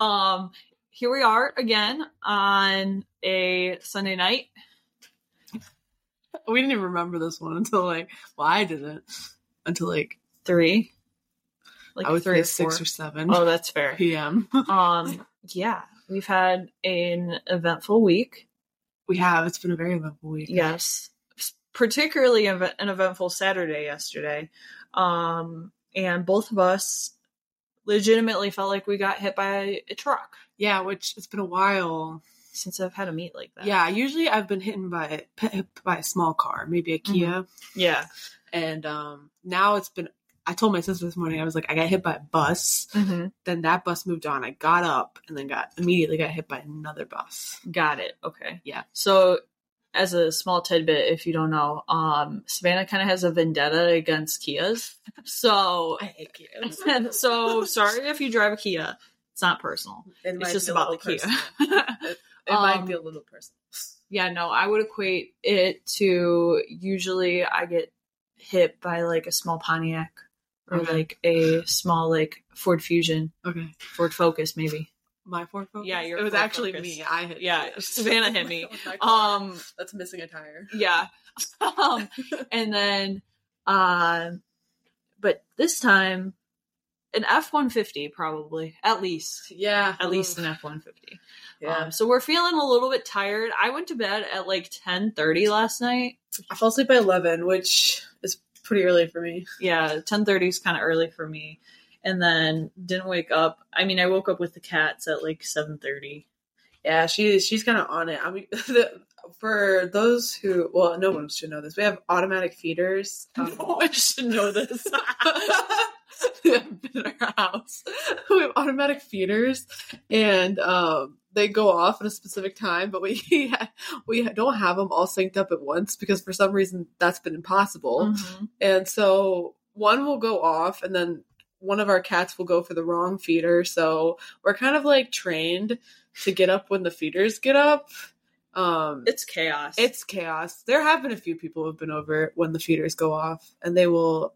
um, here we are again on a Sunday night. We didn't even remember this one until like, well, I didn't until like Three. Like I would three say or six or seven Oh, that's fair. p.m. um, yeah, we've had an eventful week. we have. It's been a very eventful week. Yes, particularly an eventful Saturday yesterday. Um, and both of us legitimately felt like we got hit by a truck Yeah, which it's been a while. since I've had a meet like that. Yeah, usually I've been hit by by a small car, maybe a Kia, Yeah. and um now it's been. I told my sister this morning I was like, I got hit by a bus. Mm-hmm. Then that bus moved on. I got up and then got immediately got hit by another bus. Got it. Okay. Yeah. So, as a small tidbit, if you don't know, um, Savannah kind of has a vendetta against Kias. So, I hate Kias. so sorry if you drive a Kia. It's not personal. It It's just about the Kia. it it Um, might be a little personal. yeah, no, I would equate it to usually I get hit by like a small Pontiac or Okay. like a small like Ford Fusion, Okay, Ford Focus maybe. My Ford Focus. Yeah, your it was Ford actually Focus. me. I hit. Yeah, you. Savannah hit me. It was my car. Um, that's missing a tire. yeah. um, and then, uh, but this time, an F one fifty probably at least. Yeah, At least an F one fifty. Yeah, Um, so we're feeling a little bit tired. I went to bed at like ten thirty last night. I fell asleep by eleven, which is pretty early for me. Yeah, ten thirty is kind of early for me. And then didn't wake up. I mean, I woke up with the cats at like seven thirty. Yeah, she she's kind of on it. I mean, the, for those who, well, no one should know this. We have automatic feeders. Um, No one should know this. in our house. We have automatic feeders, and um, they go off at a specific time. But we we don't have them all synced up at once because for some reason that's been impossible. Mhm. And so one will go off, and then one of our cats will go for the wrong feeder. So we're kind of like trained to get up when the feeders get up. Um, It's chaos. it's chaos. There have been a few people who have been over when the feeders go off, and they will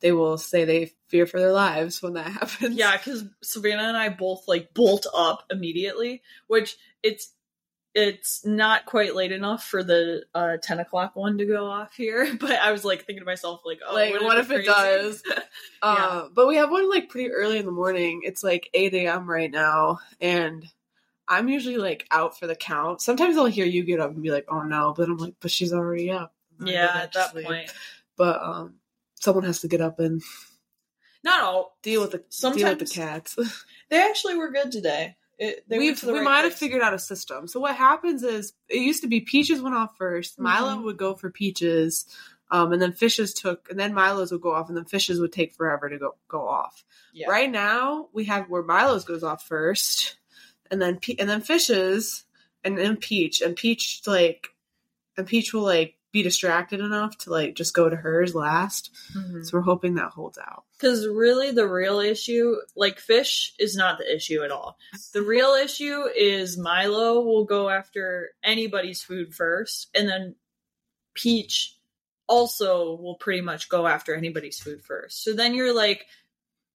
they will say they fear for their lives when that happens. Yeah, because Savannah and I both like bolt up immediately, which it's it's not quite late enough for the uh, ten o'clock one to go off here. But I was like thinking to myself, like, oh, like what if it crazy? does? Yeah. Uh, but we have one like pretty early in the morning. It's like eight a.m. right now, and I'm usually like out for the count. Sometimes I'll hear you get up and be like, "Oh no," but I'm like, "But she's already up." Yeah, at that sleep. point, But um, someone has to get up and not all. deal with the deal with Sometimes the cats. they actually were good today. It, We've, we right might have figured out a system. So what happens is it used to be Peaches went off 1st Milo Mhm. would go for Peaches, um, and then Fishes took, and then Milo's would go off, and then Fishes would take forever to go go off. Yeah. Right now we have where Milo's goes off first, and then and then Fishes, and then Peach, and Peach like, and Peach will like be distracted enough to like just go to hers last. Mhm. So we're hoping that holds out. Because really, the real issue, like fish, is not the issue at all. The real issue is Milo will go after anybody's food first, and then Peach also will pretty much go after anybody's food first. So then you're like,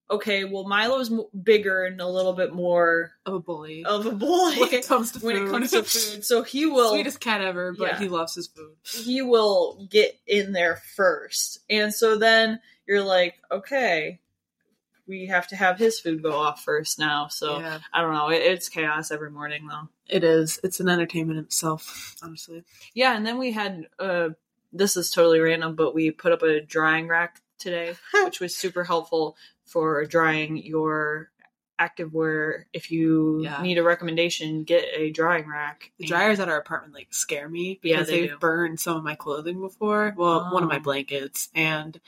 okay, well, Milo's m- bigger and a little bit more Of a bully of a boy when it comes to when food. it comes to food. So he will Sweetest cat ever, but Yeah. he loves his food. he will get in there first. And so then you're like, okay, we have to have his food go off first now. So yeah. I don't know. It, it's chaos every morning though. It is. It's an entertainment itself, honestly. Yeah, and then we had uh this is totally random, but we put up a drying rack today, which was super helpful for drying your activewear. If you Yeah. need a recommendation, get a drying rack. The dryers at our apartment like scare me Yeah, because they they've do. burned some of my clothing before. Well, one of my Oh. blankets, and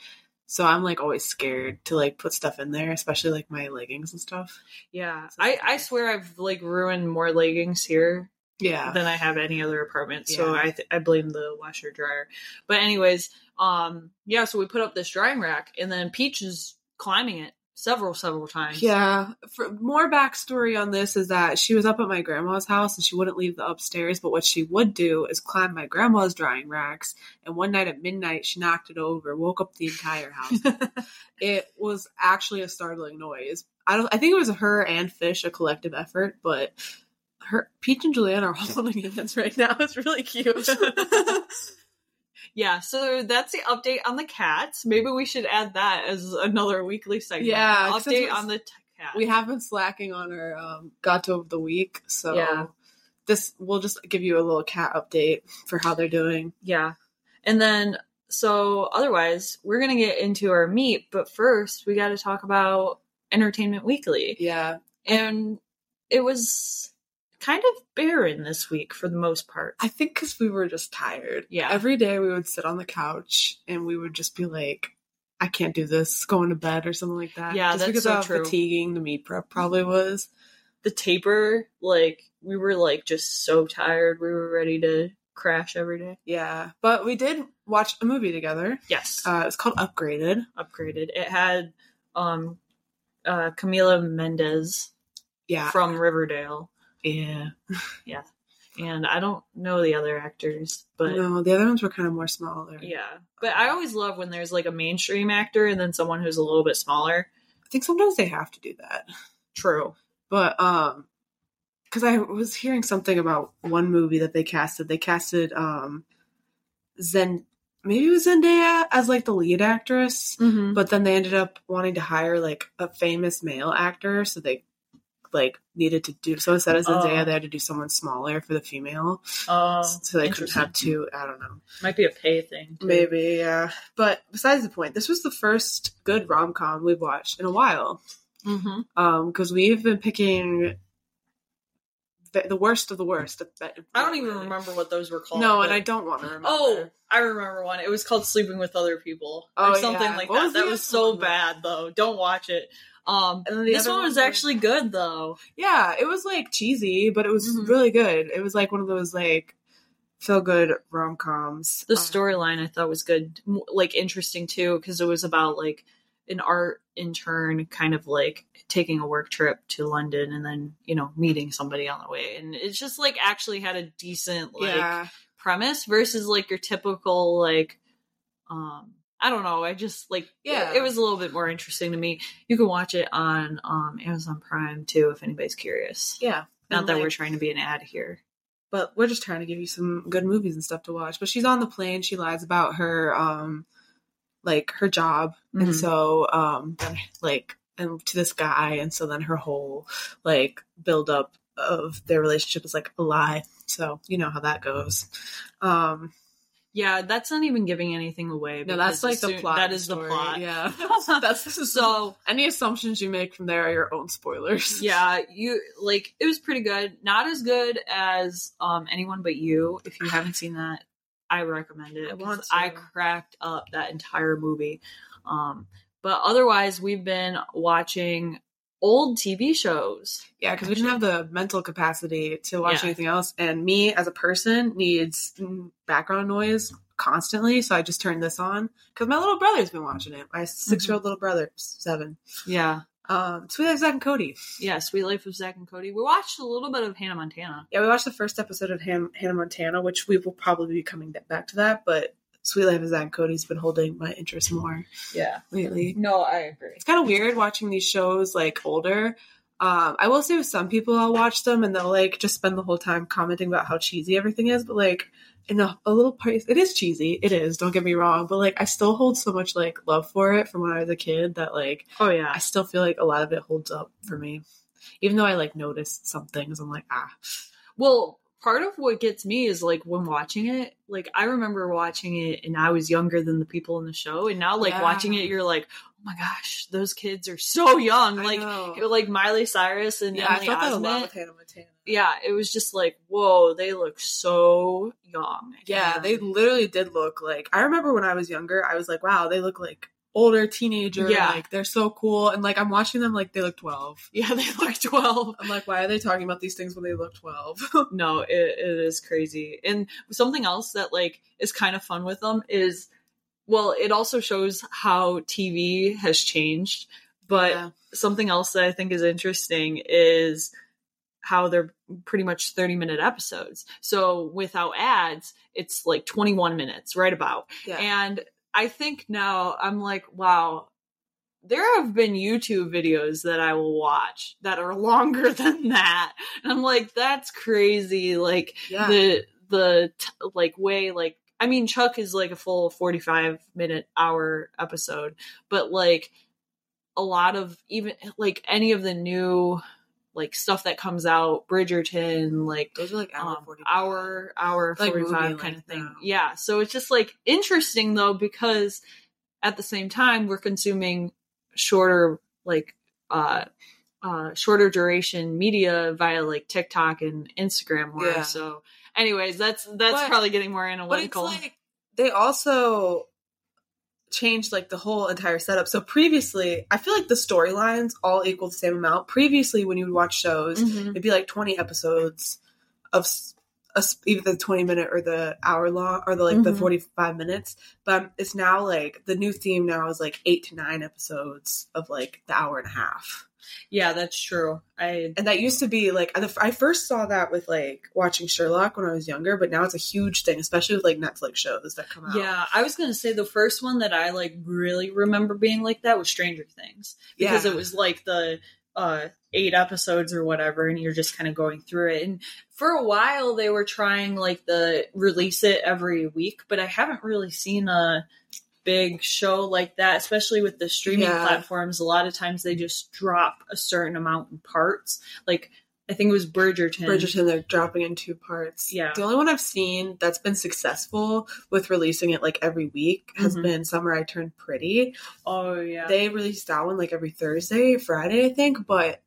so I'm like always scared to like put stuff in there, especially like my leggings and stuff. Yeah, So I, I swear I've like ruined more leggings here Yeah, than I have any other apartment. So I th- I blame the washer dryer. But anyways, um yeah, so we put up this drying rack and then Peach is climbing it. several, several times. Yeah. For more backstory on this is that she was up at my grandma's house and she wouldn't leave the upstairs, but what she would do is climb my grandma's drying racks. And one night at midnight, she knocked it over, woke up the entire house. it was actually a startling noise. I don't. I think it was her and Fish a collective effort, but her Peach and Julianne are holding hands right now. It's really cute. Yeah, so that's the update on the cats. Maybe we should add that as another weekly segment. Yeah, update on the t- cats. we have been slacking on our um, Gato of the week, so Yeah. this we'll just give you a little cat update for how they're doing. Yeah. And then, so otherwise, we're going to get into our meet, but first, we got to talk about Entertainment Weekly. Yeah, And it was kind of barren this week for the most part. I think because we were just tired. Yeah. every day we would sit on the couch and we would just be like, "I can't do this," going to bed or something like that. Yeah, just that's because so how true. fatiguing the meet prep probably was. The taper, like, we were like just so tired. We were ready to crash every day. Yeah, but we did watch a movie together. Yes. Uh, it's called Upgraded. upgraded. It had um uh Camila Mendes Yeah, from Riverdale. Yeah. Yeah. And I don't know the other actors, but no, the other ones were kind of more smaller. yeah. But I always love when there's like a mainstream actor and then someone who's a little bit smaller. I think sometimes they have to do that. True. but um because i was hearing something about one movie that they casted they casted um zen maybe it was zendaya as like the lead actress Mm-hmm. but then they ended up wanting to hire like a famous male actor so they like needed to do so instead of zendaya Oh. they had to do someone smaller for the female Oh, so they couldn't interesting. have two i don't know Might be a pay thing. too. maybe yeah but besides the point this was the first good rom-com we've watched in a while Mhm. um because we've been picking the, the worst of the worst I don't even remember what those were called. no but- and i don't want to remember Oh, I remember one. It was called Sleeping with Other People or Oh, something yeah. like What that. was that was so one? bad though. Don't watch it. Um, And then the this one one was actually good though. yeah it was like cheesy but it was Mhm. really good it was like one of those like feel good rom-coms The Um, storyline I thought was good, like interesting too, because it was about like an art intern kind of like taking a work trip to London and then you know meeting somebody on the way, and it's just like actually had a decent like yeah premise versus like your typical like um I don't know. I just like Yeah. It, it was a little bit more interesting to me. You can watch it on um Amazon Prime too if anybody's curious. yeah Not And, that like, we're trying to be an ad here. but we're just trying to give you some good movies and stuff to watch. But she's on the plane. She lies about her, um, like her job, and Mhm. so, um, then, like, and to this guy, and so then her whole like build up of their relationship is like a lie. So you know how that goes. Um, Yeah, that's not even giving anything away. no, that's like as the plot. That is of the story. plot. Yeah, that's So any assumptions you make from there are your own spoilers. yeah, you like it was pretty good. Not as good as um anyone but you. If you haven't seen that, I recommend it. I I cracked up that entire movie. Um, but otherwise, we've been watching old TV shows. Yeah, because we didn't have the mental capacity to watch Yeah. anything else. And me as a person needs background noise constantly. So I just turned this on because my little brother's been watching it. My six year old little brother, seven. Yeah, Um, Suite Life of Zack and Cody. yeah. Suite Life of Zack and Cody. We watched a little bit of Hannah Montana. Yeah, we watched the first episode of Han- Hannah Montana, which we will probably be coming back to that. But Suite Life of Zack Cody's been holding my interest more Yeah. lately. No, I agree. it's kind of weird watching these shows like older. Um, I will say with some people, I'll watch them and they'll like just spend the whole time commenting about how cheesy everything is. But like in a, a little part, it is cheesy. It is. Don't get me wrong. But like I still hold so much like love for it from when I was a kid that like Oh yeah. I still feel like a lot of it holds up for me. Even though I like noticed some things, I'm like ah Well, part of what gets me is like when watching it, like I remember watching it and I was younger than the people in the show, and now like Yeah. watching it, you're like, oh my gosh, those kids are so young. I like know. like Miley Cyrus and yeah, Emily felt that a lot Osment. Yeah, it was just like, whoa, they look so young. Yeah, And- they literally did look like. I remember when I was younger, I was like, wow, they look like older teenager. Yeah. Like, they're so cool. And like, I'm watching them like they look 12. yeah, they look twelve. I'm like, why are they talking about these things when they look 12? no, it, it is crazy. And something else that like is kind of fun with them is, well, it also shows how TV has changed. But Yeah. something else that I think is interesting is how they're pretty much 30 minute episodes. So without ads, it's like 21 minutes, right about. yeah. And I think now I'm like, wow, there have been YouTube videos that I will watch that are longer than that. And I'm like, that's crazy. Like yeah. the the t- like way like I mean Chuck is like a full 45 minute hour episode, but like a lot of even like any of the new like stuff that comes out, Bridgerton, like Those are like hour um, 45. hour hour Like 45 kind of thing now. yeah so it's just like interesting though because at the same time we're consuming shorter like uh uh shorter duration media via like tiktok and instagram more Yeah. so anyways that's that's But- probably getting more But it's analytical like they also changed like the whole entire setup. So previously, I feel like the storylines all equal the same amount. Previously, when you would watch shows, Mhm. it'd be like 20 episodes of a either the 20 minute or the hour long or the like the Mhm. 45 minutes. But um, it's now like the new theme now is like eight to nine episodes of like the hour and a half. Yeah that's true i And that used to be like I first saw that with like watching Sherlock when I was younger, but now it's a huge thing, especially with like Netflix shows that come out. yeah i was gonna say the first one that i like really remember being like that was stranger things because Yeah. it was like the uh eight episodes or whatever and you're just kind of going through it and for a while they were trying like the release it every week but i haven't really seen a big show like that especially with the streaming Yeah. platforms a lot of times they just drop a certain amount in parts like i think it was bridgerton Bridgerton, they're dropping in two parts. Yeah. The only one I've seen that's been successful with releasing it like every week has Mhm. been Summer I Turned Pretty. oh yeah They released that one like every Thursday, Friday, I think, but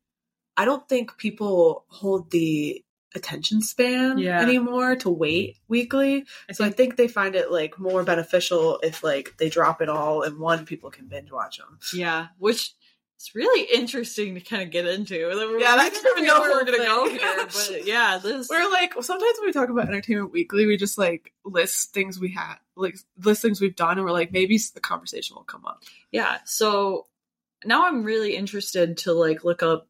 I don't think people hold the attention span Yeah. anymore to wait mm-hmm. weekly. I So I think they find it like more beneficial if like they drop it all in one, people can binge watch them. Yeah, which is really interesting to kind of get into. Yeah, I that's didn't even know where we were whole going to go here, but yeah, this. We're like sometimes when we talk about Entertainment Weekly, we just like list things we had, like list things we've done, and we're like maybe the conversation will come up. yeah, so now I'm really interested to like look up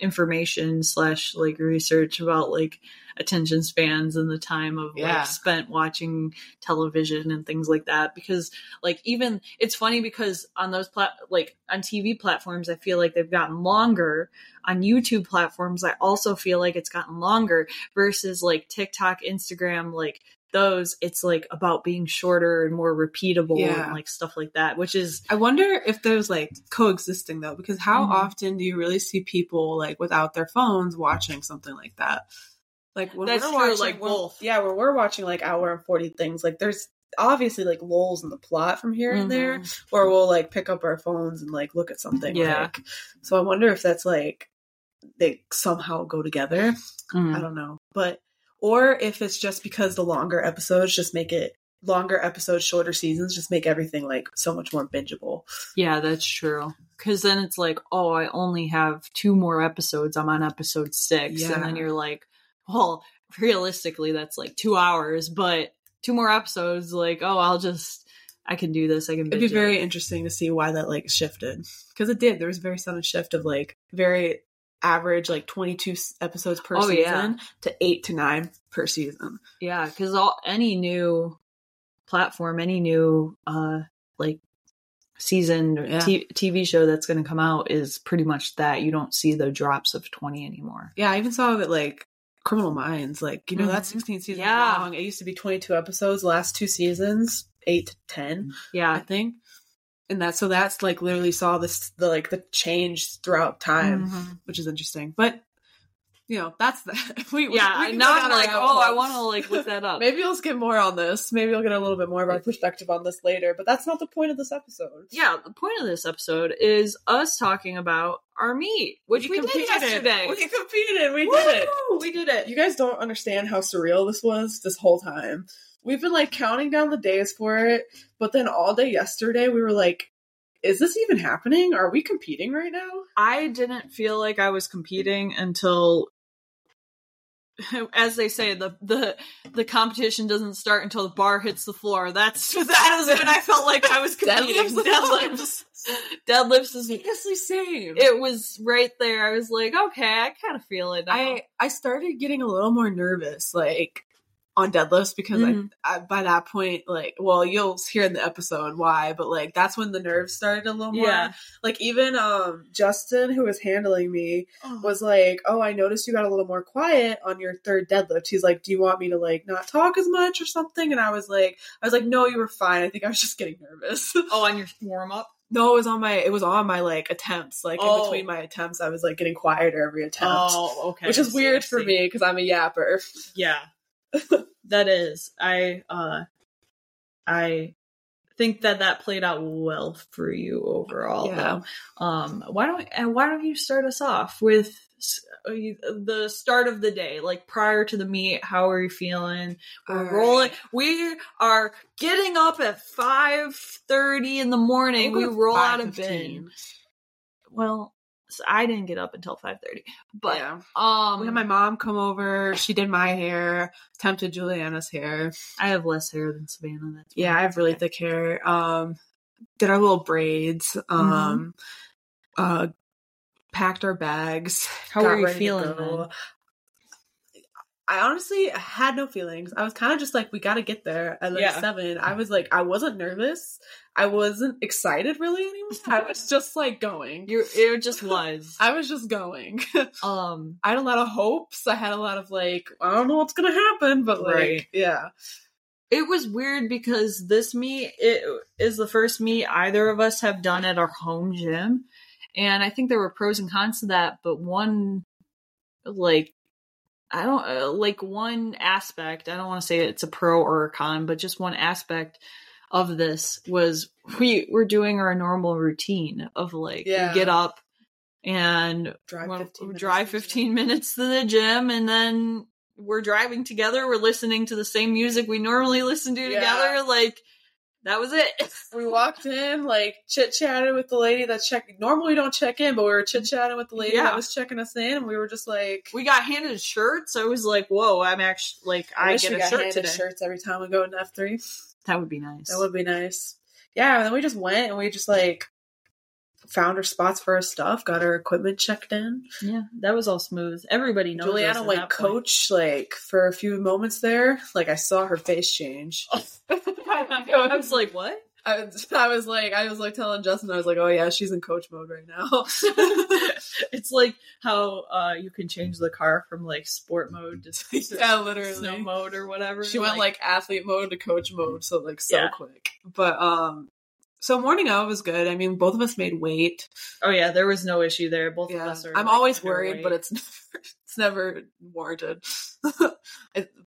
information slash like research about like attention spans and the time of Yeah. like spent watching television and things like that because like even it's funny because on those plat like on TV platforms I feel like they've gotten longer on YouTube platforms I also feel like it's gotten longer versus like TikTok Instagram like those it's like about being shorter and more repeatable Yeah. and like stuff like that which is I wonder if there's like coexisting though, because how Mhm. often do you really see people like without their phones watching something like that? Like when That's we're true, watching, like both. yeah, when we're watching like hour and forty things, like there's obviously like lulls in the plot from here and there, Mhm. or we'll like pick up our phones and like look at something. Yeah. like- so I wonder if that's like they somehow go together. Mm. I don't know. But or if it's just because the longer episodes just make it longer episodes, shorter seasons just make everything like so much more bingeable. Yeah, that's true. Because then it's like, oh, I only have two more episodes. I'm on episode six. And then you're like, well, realistically, that's like two hours, but two more episodes, like, oh, I'll just, I can do this. I can It'd be binge it. very interesting to see why that like shifted because it did. There was a very sudden shift of like very average like 22 episodes per Oh, season yeah. to 8 to 9 per season. Yeah, because all any new platform, any new, uh, like, season Yeah. t- TV show that's going to come out is pretty much that. You don't see the drops of 20 anymore. Yeah, I even saw that like Criminal Minds, like you know that's Mhm. 16 seasons Yeah. long. It used to be 22 episodes. Last two seasons, 8 to 10. yeah, I think. And that so that's like literally saw this the like the change throughout time, Mhm. which is interesting. But you know, that's the we we- Yeah, we I'm down like, oh, I want to like look that up. Maybe let's get more on this. Maybe I'll get a little bit more of our perspective on this later, but that's not the point of this episode. yeah, the point of this episode is us talking about our meet, which we, did competed. yesterday. We competed. We did it. We did it. You guys don't understand how surreal this was this whole time. We've been like counting down the days for it, but then all day yesterday we were like, is this even happening? Are we competing right now? I didn't feel like I was competing until as they say, the the the competition doesn't start until the bar hits the floor. That's that is when I felt like I was competing. Deadlifts. Deadlifts. Deadlifts is Honestly, same. it was right there. I was like, okay, I kind of feel it. Now. I I started getting a little more nervous, like on deadlifts, because Mhm. I, I by that point, like, well, you'll hear in the episode why, but like that's when the nerves started a little more. yeah. Like even um Justin, who was handling me, was like, "Oh, I noticed you got a little more quiet on your third deadlift." He's like, "Do you want me to like not talk as much or something?" And I was like, "I was like, no, you were fine. I think I was just getting nervous." Oh, on your warm up. no, it was on my it was on my like attempts. Like Oh. in between my attempts, I was like getting quieter every attempt, Oh, okay. which is weird for me because I'm a yapper. Yeah. that is. I uh I think that that played out well for you overall. Yeah. Though. Um why don't and why don't you start us off with uh, the start of the day, like prior to the meet, how are you feeling? We're rolling. We are getting up at five thirty in the morning. We roll out of bed. Well, so I didn't get up until five thirty, but yeah. um, We had my mom come over. She did my hair, attempted Julianna's hair. I have less hair than Savannah. That's Yeah, I have really thick hair. Um, did our little braids. Um, uh, packed our bags. How were you feeling? I honestly had no feelings. I was kind of just like, we got to get there at like Yeah. seven. I was like, I wasn't nervous. I wasn't excited really anymore. I was just like going. You, it just was. I was just going. um, I had a lot of hopes. I had a lot of like, I don't know what's gonna happen, but like, Right. yeah, it was weird because this meet it is the first meet either of us have done at our home gym, and I think there were pros and cons to that. But one, like, I don't uh, like one aspect. I don't want to say it's a pro or a con, but just one aspect of this was we were doing our normal routine of like Yeah. get up and drive well, 15 minutes drive to the 15 gym. minutes to the gym and then we're driving together we're listening to the same music we normally listen to Yeah. together like that was it We walked in, like chit chatted with the lady that checking. Normally, we don't check in, but we were chit chatting with the lady Yeah. that was checking us in, and we were just like, we got handed shirts i was like whoa i'm actually like i, wish get a shirt handed today shirts every time we go into F three. that would be nice That would be nice. Yeah, and then we just went and we just like found our spots for our stuff, got our equipment checked in. yeah that was all smooth everybody knows Julianna went that point. coach like for a few moments there. Like I saw her face change. i was like what I was, I was like, I was like telling Justin, I was like, oh yeah, she's in coach mode right now. it's like how uh you can change the car from like sport mode to yeah, literally. snow mode or whatever She went like athlete mode to coach mode, so like so Yeah. quick. But um, so morning of was good. I mean, both of us made weight. Oh yeah, there was no issue there. Both of Yeah, us are. I'm like, always worried, but it's never, it's never warranted.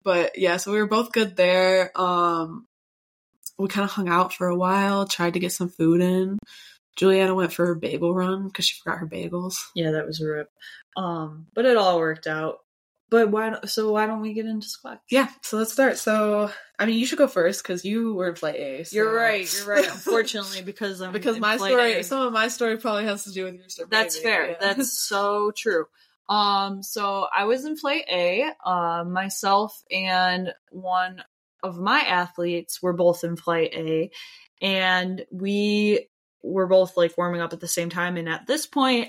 But yeah, so we were both good there. Um, we kind of hung out for a while, tried to get some food in. Julianna went for her bagel run because she forgot her bagels. yeah, that was a rip. Um, but it all worked out. But why? don't- So why don't we get into squats? Yeah, so let's start. So, I mean, you should go first because you were in flight A. so- You're right. You're right. Unfortunately, because I'm because my story, A. some of my story probably has to do with your story. That's maybe, fair. yeah. That's so true. Um, so I was in flight A. Uh, myself and one of my athletes were both in flight A, and we were both like warming up at the same time. And at this point,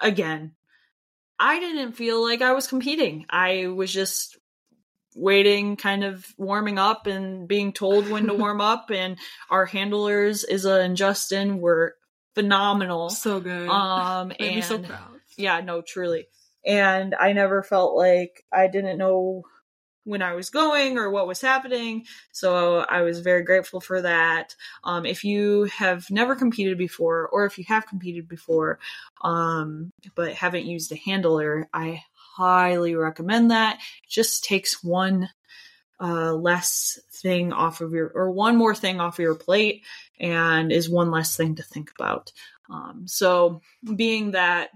again, I didn't feel like I was competing. I was just waiting, kind of warming up and being told when to warm up. And our handlers, Isa and Justin, were phenomenal. so good. Um, and so proud. yeah, no, truly. And I never felt like I didn't know when I was going or what was happening. So I was very grateful for that. Um, if you have never competed before, or if you have competed before, um, but haven't used a handler, I highly recommend that. It just takes one uh, less thing off of your, or one more thing off of your plate, and is one less thing to think about. Um, so, being that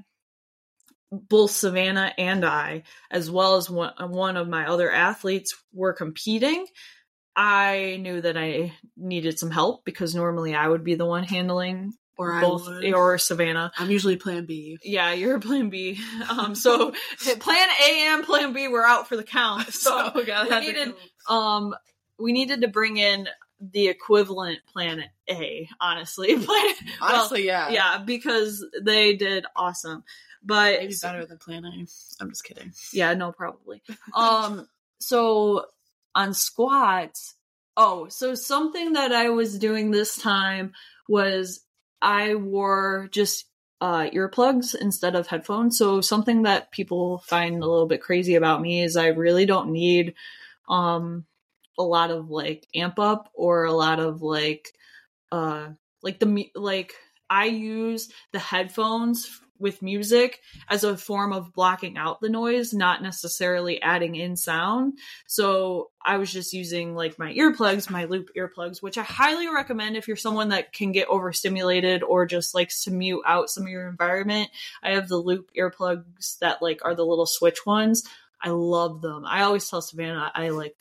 both Savannah and I, as well as one, one of my other athletes, were competing, I knew that I needed some help because normally I would be the one handling Or both or Savannah. I'm usually Plan B. Yeah, you're Plan B. Um, so Plan A and Plan B were out for the count. So we gotta we needed- um, we needed to bring in the equivalent Planet A. Honestly. Honestly, yeah. yeah, because they did awesome. But Maybe better than Plan A. I'm just kidding. yeah, no, probably. Um, so on squats, oh, so something that I was doing this time was I wore just uh earplugs instead of headphones. So something that people find a little bit crazy about me is I really don't need um a lot of like amp up or a lot of like uh like the like I use the headphones with music as a form of blocking out the noise, not necessarily adding in sound. So I was just using like my earplugs, my loop earplugs, which I highly recommend if you're someone that can get overstimulated or just likes to mute out some of your environment. I have the loop earplugs that like are the little switch ones. I love them. I always tell Savannah I like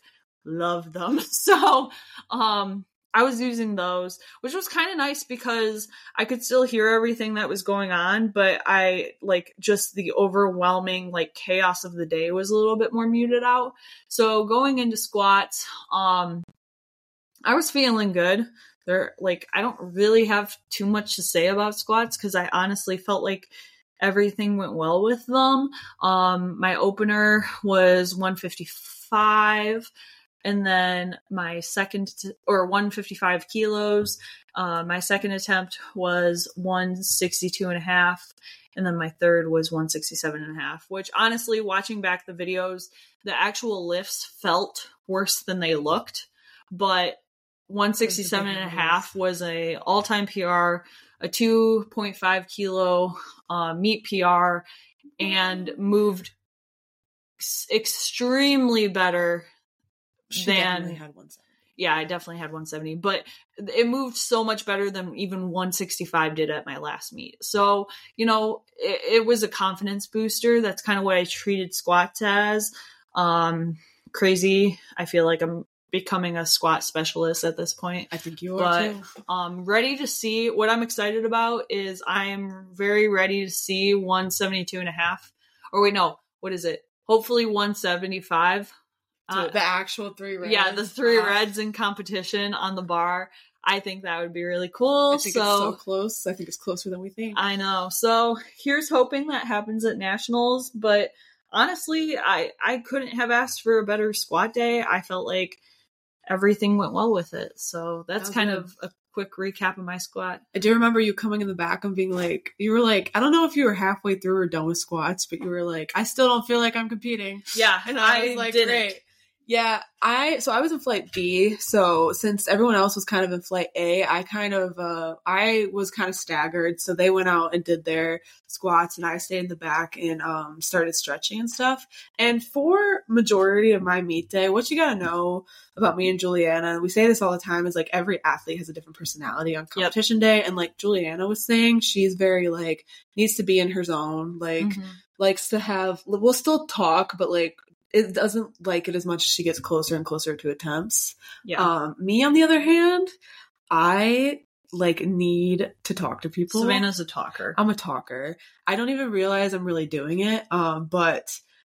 love them. So, um I was using those, which was kind of nice because I could still hear everything that was going on, but I like just the overwhelming like chaos of the day was a little bit more muted out. So going into squats, um I was feeling good. There like I don't really have too much to say about squats cuz I honestly felt like everything went well with them. Um my opener was 155 and then my second or 155 kilos uh, my second attempt was 162 and a half and then my third was 167 and a half which honestly watching back the videos the actual lifts felt worse than they looked. But 167 and a half was a all-time pr a 2.5 kilo uh, meet pr and moved extremely better She than definitely had one second. yeah, I definitely had 170, but it moved so much better than even 165 did at my last meet. So, you know, it, it was a confidence booster. That's kind of what I treated squats as. Um, crazy. I feel like I'm becoming a squat specialist at this point. I think you But- are too. Um, ready to see what I'm excited about is I am very ready to see 172 and a half. Or wait, no, what is it? Hopefully 175. Uh, the actual three reds. yeah, the three Wow. reds in competition on the bar. I think that would be really cool. I think so, it's so close. I think it's closer than we think. I know. So here's hoping that happens at nationals. But honestly, I I couldn't have asked for a better squat day. I felt like everything went well with it. So that's Oh, kind good. of a quick recap of my squat. I do remember you coming in the back and being like, you were like, I don't know if you were halfway through or done with squats, but you were like, I still don't feel like I'm competing. Yeah, And I, was like, didn't. great. Yeah, I so I was in flight B. So since everyone else was kind of in flight A, I kind of uh I was kind of staggered. So they went out and did their squats, and I stayed in the back and um started stretching and stuff. And for majority of my meet day, what you gotta know about me and Julianna, we say this all the time, is like every athlete has a different personality on competition day. And like Julianna was saying, she's very like needs to be in her zone, like Mhm. likes to have we'll still talk but like it doesn't like it as much as she gets closer and closer to attempts Yeah. um me on the other hand i like need to talk to people Savannah's a talker. i'm a talker i don't even realize i'm really doing it um but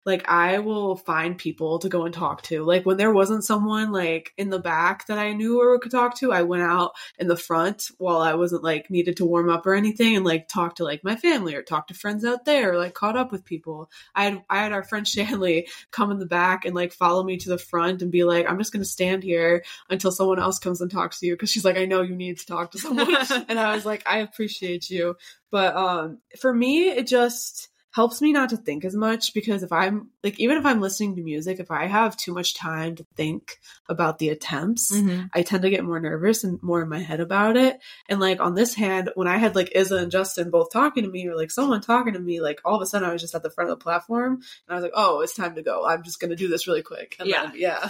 like I will find people to go and talk to. Like when there wasn't someone like in the back that I knew or could talk to, I went out in the front while I wasn't like needed to warm up or anything and like talk to like my family or talk to friends out there or like caught up with people. I had I had our friend Shanley come in the back and like follow me to the front and be like, I'm just gonna stand here until someone else comes and talks to you because she's like, I know you need to talk to someone. and I was like, I appreciate you. But um for me it just helps me not to think as much because if I'm like even if I'm listening to music, if I have too much time to think about the attempts, Mhm. I tend to get more nervous and more in my head about it. And like on this hand, when I had like Izza and Justin both talking to me or like someone talking to me, like all of a sudden I was just at the front of the platform and I was like, oh, it's time to go. I'm just gonna do this really quick. And Yeah. then- yeah.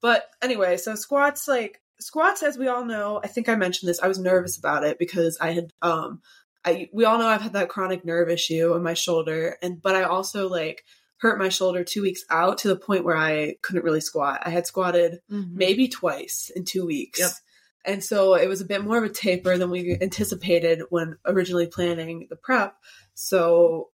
But anyway, so squats like squats as we all know, I think I mentioned this, I was nervous about it because I had um I we all know I've had that chronic nerve issue in my shoulder and but I also like hurt my shoulder 2 weeks out to the point where I couldn't really squat. I had squatted Mhm. maybe twice in 2 weeks. Yep. And so it was a bit more of a taper than we anticipated when originally planning the prep. So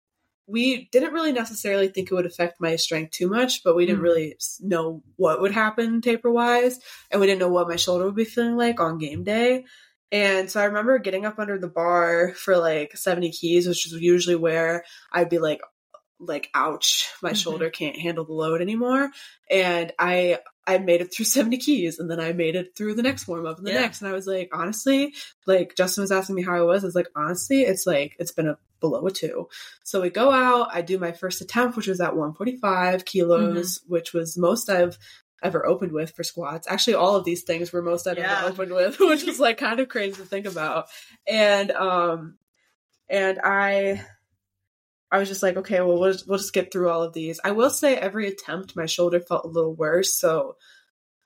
we didn't really necessarily think it would affect my strength too much, but we didn't Mhm. really know what would happen taper wise. And we didn't know what my shoulder would be feeling like on game day. And so I remember getting up under the bar for like 70 keys, which is usually where I'd be like, like, ouch, my Mhm. shoulder can't handle the load anymore. And I, I made it through 70 keys and then I made it through the next warm up and the Yeah. next. And I was like, honestly, like Justin was asking me how I was. I was like, honestly, it's like, it's been a below a two. So we go out, I do my first attempt, which was at 145 kilos, which was most I've ever opened with for squats. Actually, all of these things were most I've Yeah. ever opened with, which is like kind of crazy to think about. And um and I I was just like, okay, well, we'll just, we'll just get through all of these. I will say, every attempt, my shoulder felt a little worse, so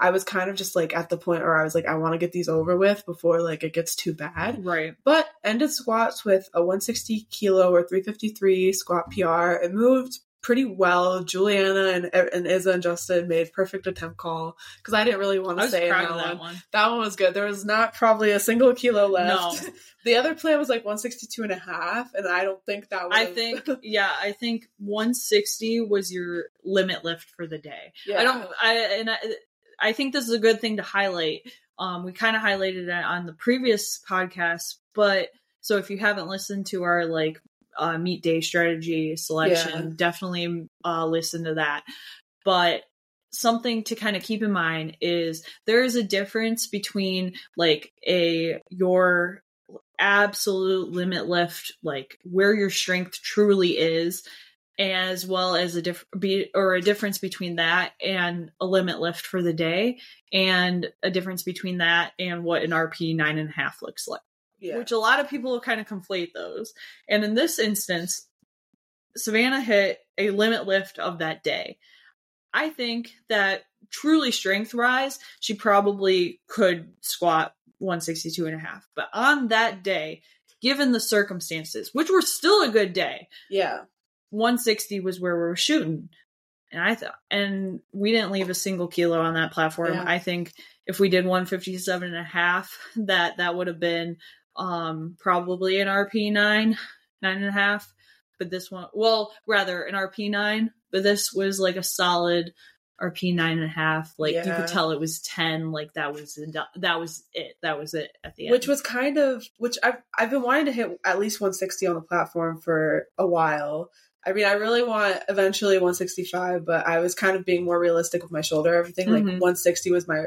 I was kind of just like at the point where I was like, I want to get these over with before like it gets too bad. Right. But ended squats with a 160 kilo or 353 squat PR. It moved pretty well. Julianna and and Izza and Justin made perfect attempt call because I didn't really want to say that, that one. one. That one was good. There was not probably a single kilo left. No. the other plan was like 162 and a half, and I don't think that was. I think, yeah, I think 160 was your limit lift for the day. yeah. I don't, I, and I, I think this is a good thing to highlight. Um, we kind of highlighted it on the previous podcast, but so if you haven't listened to our like uh, meet day strategy selection, Yeah. definitely uh, listen to that. But something to kind of keep in mind is there is a difference between like a your absolute limit lift, like where your strength truly is, as well as a diff- be or a difference between that and a limit lift for the day, and a difference between that and what an RP nine and a half looks like. Yeah. Which a lot of people kind of conflate those. And in this instance, Savannah hit a limit lift of that day. I think that truly strength rise, she probably could squat 162 and a half. But on that day, given the circumstances, which were still a good day, yeah. 160 was where we were shooting. And I thought, and we didn't leave a single kilo on that platform. Yeah. I think if we did 157 and a half, that that would have been um probably an RP nine, nine and a half. But this one, well, rather an RP nine, but this was like a solid RP nine and a half. Like you could tell it was 10. Like that was, that was it. That was it at the end. Which was kind of which I've I've been wanting to hit at least 160 on the platform for a while. I mean, I really want eventually 165, but I was kind of being more realistic with my shoulder. Everything like Mhm. 160 was my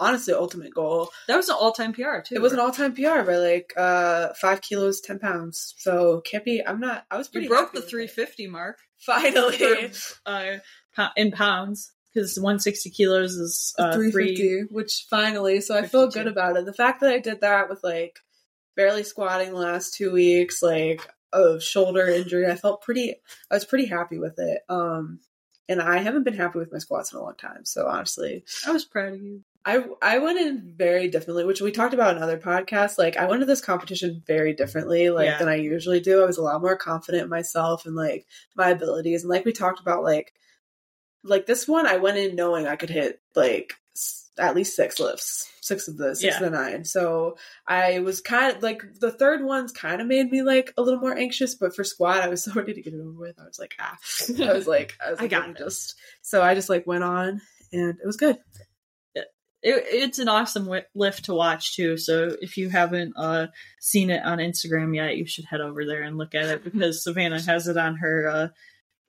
honestly ultimate goal. that was an all time PR too. It was an all time PR by like uh five kilos, 10 pounds. So can't be. I'm not. I was pretty. You broke the with it. 350 mark. finally. for, uh, in pounds because 160 kilos is uh, 350, three. which finally, so I feel good about it. The fact that I did that with like barely squatting the last two weeks, like a shoulder injury, I felt pretty, I was pretty happy with it. Um, and I haven't been happy with my squats in a long time. So honestly, I was proud of you. I I went in very differently, which we talked about in other podcasts. Like I went to this competition very differently, like Yeah. than I usually do. I was a lot more confident in myself and like my abilities, and like we talked about, like like this one, I went in knowing I could hit like at least six lifts, six of the six Yeah. of the nine. So I was kind of like the third one's kind of made me like a little more anxious, but for squat, I was so ready to get it over with. I was like, ah, I was like, I was I like, got this. just so I just like went on, and it was good. It, it's an awesome wi- lift to watch too. So if you haven't uh, seen it on Instagram yet, you should head over there and look at it because Savannah has it on her uh,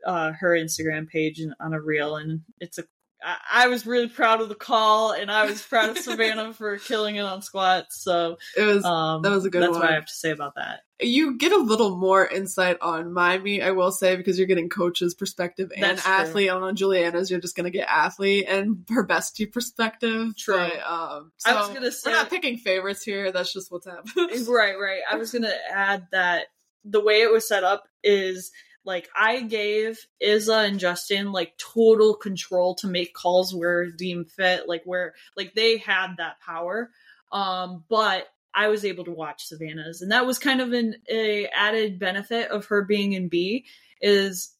uh, her Instagram page and on a reel, and it's a. I, I was really proud of the call, and I was proud of Savannah for killing it on squats. So It was um, That was a good That's one. what I have to say about that. you get a little more insight on my meet, I will say, because you're getting coach's perspective and That's true. athlete. And on Juliana's, you're just gonna get athlete and her bestie perspective. True. But, um, so I was gonna say we're not picking favorites here. That's just what's happening. right right i was gonna add that the way it was set up is like i gave izza and justin like total control to make calls where deemed fit like where like they had that power. Um but i was able to watch savannah's and that was kind of an a added benefit of her being in b is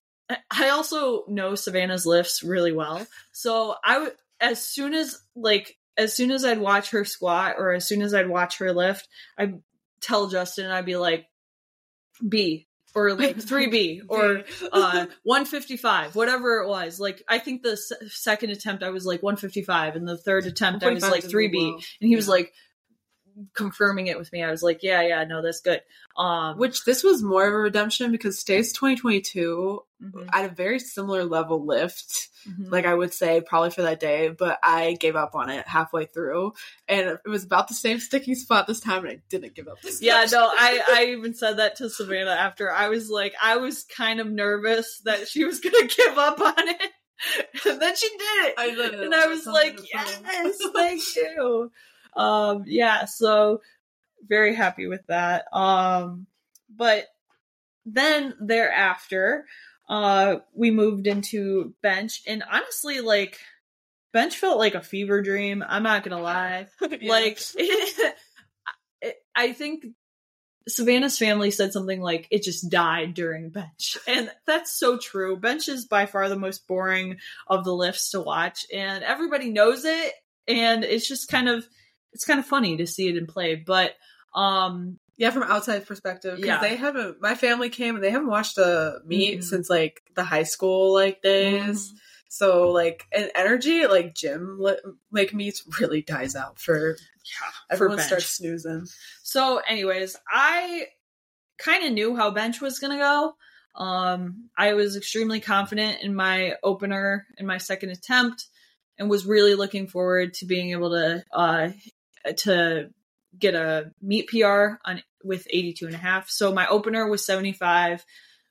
i also know savannah's lifts really well. So i would as soon as like as soon as I'd watch her squat or as soon as I'd watch her lift, I'd tell Justin, I'd be like, B or like 3B or uh 155 whatever it was. Like i think the s- second attempt i was like 155 and the third attempt i was like 3b and he was Yeah. like confirming it with me i was like yeah yeah no that's good um Which this was more of a redemption because Stace 2022 mhm, at a very similar level lift, mhm. like I would say probably for that day, but I gave up on it halfway through, and it was about the same sticking spot this time, and I didn't give up. This yeah no i i even said that to savannah after i was like i was kind of nervous that she was gonna give up on it and then she did I did it. and I was like, yes, thank you. Um, yeah, so very happy with that. Um, but then thereafter, uh, we moved into bench, and honestly, like bench felt like a fever dream. I'm not gonna lie. Like, I think Savannah's family said something like it just died during bench. And that's so true. Bench is by far the most boring of the lifts to watch and everybody knows it and it's just kind of it's kind of funny to see it in play. But um Yeah, from outside perspective, because Yeah. they haven't. My family came and they haven't watched a meet Mhm. since like the high school like days. So like, an energy like gym like meets really dies out for yeah, for everyone bench. starts snoozing. So, anyways, I kind of knew how bench was gonna go. Um, I was extremely confident in my opener in my second attempt, and was really looking forward to being able to uh, to get a meet PR on with 82 and a half. So my opener was 75,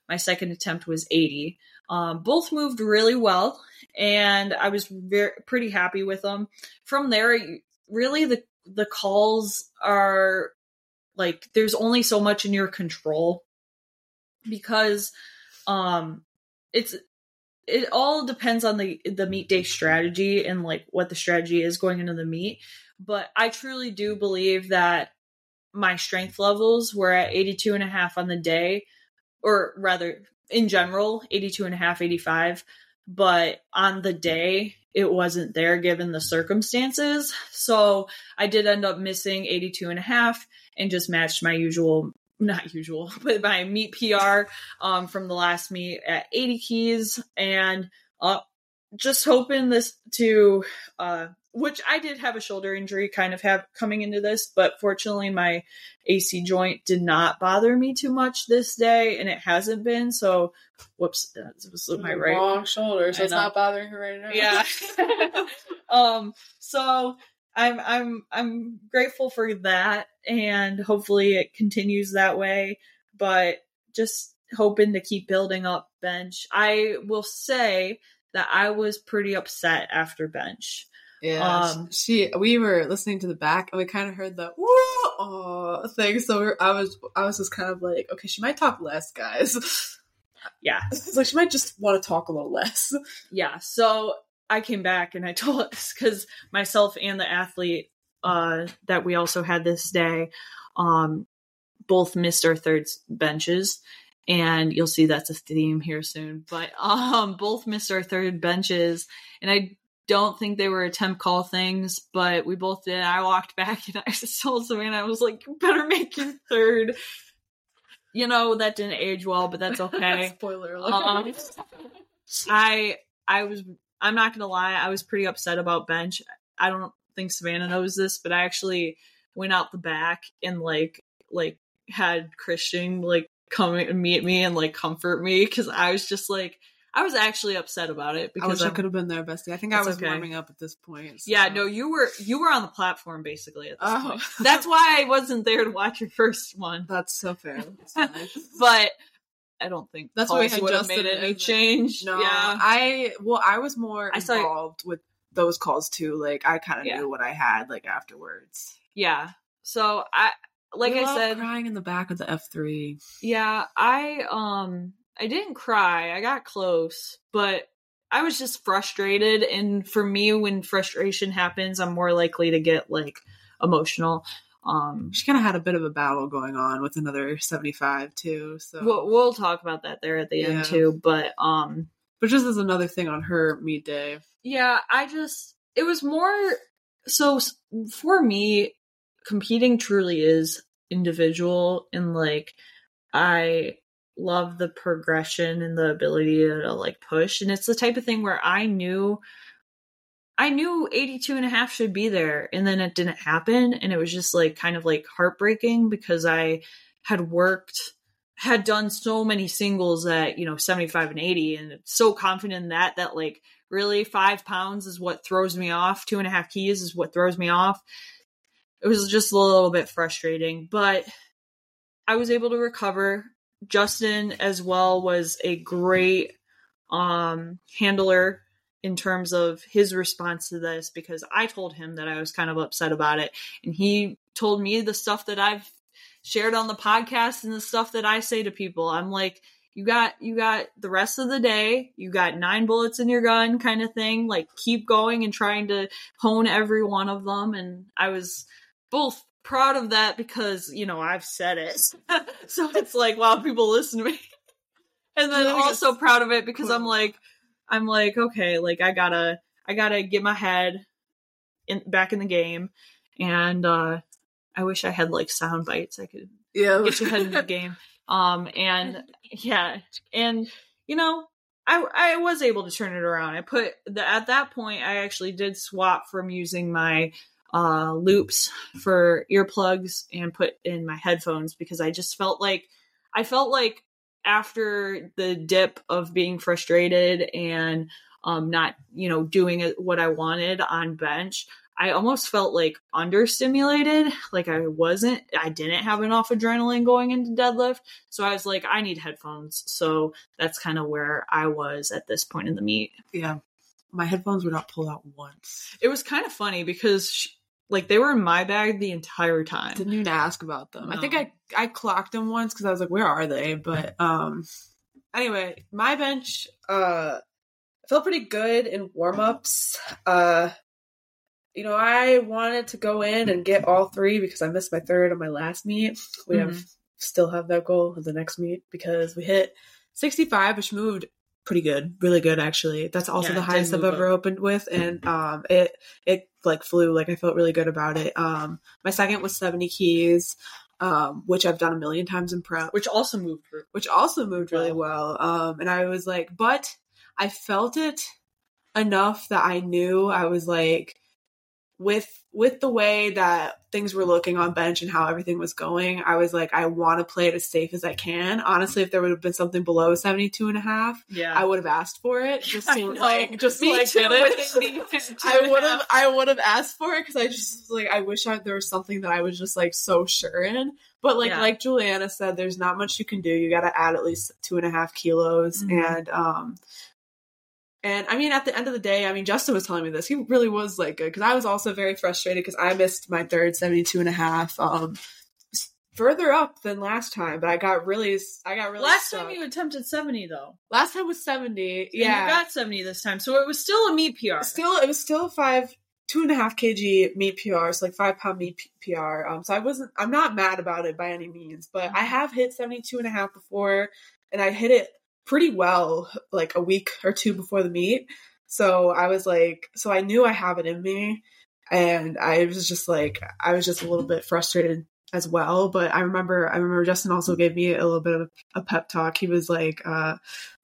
my second attempt was 80. Um, both moved really well, and I was very pretty happy with them. From there, really the the calls are like there's only so much in your control because um it's it all depends on the the meet day strategy and like what the strategy is going into the meet but i truly do believe that my strength levels were at 82 and a half on the day or rather in general 82 and a half 85 but on the day it wasn't there given the circumstances. So i did end up missing 82 and a half and just matched my usual not usual but my meet pr um, from the last meet at 80 keys and just hoping this to uh, which i did have a shoulder injury kind of have coming into this but fortunately my ac joint did not bother me too much this day and it hasn't been so whoops that was my right long shoulder, so it's not bothering her right now. yeah. um so I'm I'm I'm grateful for that and hopefully it continues that way but just hoping to keep building up bench. I will say that I was pretty upset after bench. Yeah, Um, she. We were listening to the back, and we kind of heard the woo oh thing. So we I was, I was just kind of like, okay, she might talk less, guys. Yeah. It's like she might just want to talk a little less. Yeah. So I came back and I told us because myself and the athlete uh, that we also had this day um, both missed our third benches. And you'll see that's a theme here soon. But um, both missed our third benches. And I don't think they were attempt call things, but we both did. I walked back and I told Savannah, I was like, you better make your third. You know, that didn't age well, but that's okay. Spoiler alert. Um, I I was I'm not gonna lie, I was pretty upset about bench. I don't think Savannah knows this, but I actually went out the back and like like had Christian like come and meet me and like comfort me because I was just like I was actually upset about it because I I'm- could have been there, bestie. I think I was okay. warming up at this point. so- yeah no you were you were on the platform basically at this Oh, point. That's why I wasn't there to watch your first one, that's so fair. That's but I don't think That's why had would have made any change. No, yeah, I well, I was more I saw- involved with those calls too. Like I kind of Yeah. knew what I had like afterwards. yeah. So I like I said, crying in the back of the F three. Yeah, I um I didn't cry. I got close, but I was just frustrated and for me when frustration happens, I'm more likely to get like emotional. Um She kind of had a bit of a battle going on with another seventy five too. So, we'll, we'll talk about that there at the Yeah. end too, but um but just as another thing on her meet day. yeah, I just it was more so for me, competing truly is individual and like I love the progression and the ability to like push and it's the type of thing where I knew I knew 82 and a half should be there and then it didn't happen and it was just like kind of like heartbreaking because I had worked had done so many singles at you know 75 and 80 and so confident in that that like really five pounds is what throws me off two and a half keys is what throws me off it was just a little bit frustrating but i was able to recover justin as well was a great um handler in terms of his response to this because i told him that i was kind of upset about it and he told me the stuff that i've shared on the podcast and the stuff that I say to people. I'm like, you got you got the rest of the day, you got nine bullets in your gun kind of thing. Like keep going and trying to hone every one of them. And I was both proud of that because, you know, I've said it. so it's like, wow, people listen to me. And then Yeah, I guess- also proud of it because I'm like, I'm like, okay, like I gotta I gotta get my head in back in the game. And uh I wish I had like sound bites I could Yeah. get your head in the game. Um, and yeah, and you know, I I was able to turn it around. I put the, at that point, I actually did swap from using my uh loops for earplugs and put in my headphones because I just felt like I felt like after the dip of being frustrated and um not you know doing what I wanted on bench I almost felt like understimulated, like I wasn't, I didn't have enough adrenaline going into deadlift. So I was like, I need headphones. So that's kind of where I was at this point in the meet. yeah. My headphones were not pulled out once. It was kind of funny because, like, they were in my bag the entire time. Didn't even ask about them. I think I I clocked them once because I was like, where are they? But um, anyway, my bench uh felt pretty good in warm ups. Uh, you know, I wanted to go in and get all three because I missed my third on my last meet. We have still have that goal of the next meet because we hit 65, which moved pretty good, really good actually. That's also Yeah, the highest I've ever opened with, and um, it it like flew. Like I felt really good about it. Um, my second was 70 keys, um, which I've done a million times in prep, Which also moved which also moved really well. Um, and I was like, but I felt it enough that I knew I was like, with with the way that things were looking on bench and how everything was going, I was like, I want to play it as safe as I can. Honestly, if there would have been something below 72 and a half, Yeah. I would have asked for it. Just to like, just Me like too. I would have. I would have asked for it because I just like, I wish I, there was something that I was just like so sure in. But like, Yeah. like Julianna said, there's not much you can do. You got to add at least two and a half kilos, Mhm. and um, and I mean, at the end of the day, I mean, Justin was telling me this. He really was like good because I was also very frustrated because I missed my third 72 and a half. Um, further up than last time, but I got really, I got really Last stuck. time you attempted 70, though. last time was 70. And Yeah, You got 70 this time. So it was still a meet PR. still it was still five two and a half kg meet pr so like five pound meet pr um so i wasn't i'm not mad about it by any means but i have hit 72 and a half before and i hit it pretty well like a week or two before the meet so i was like so i knew i have it in me and i was just like i was just a little bit frustrated as well but i remember i remember justin also gave me a little bit of a pep talk he was like uh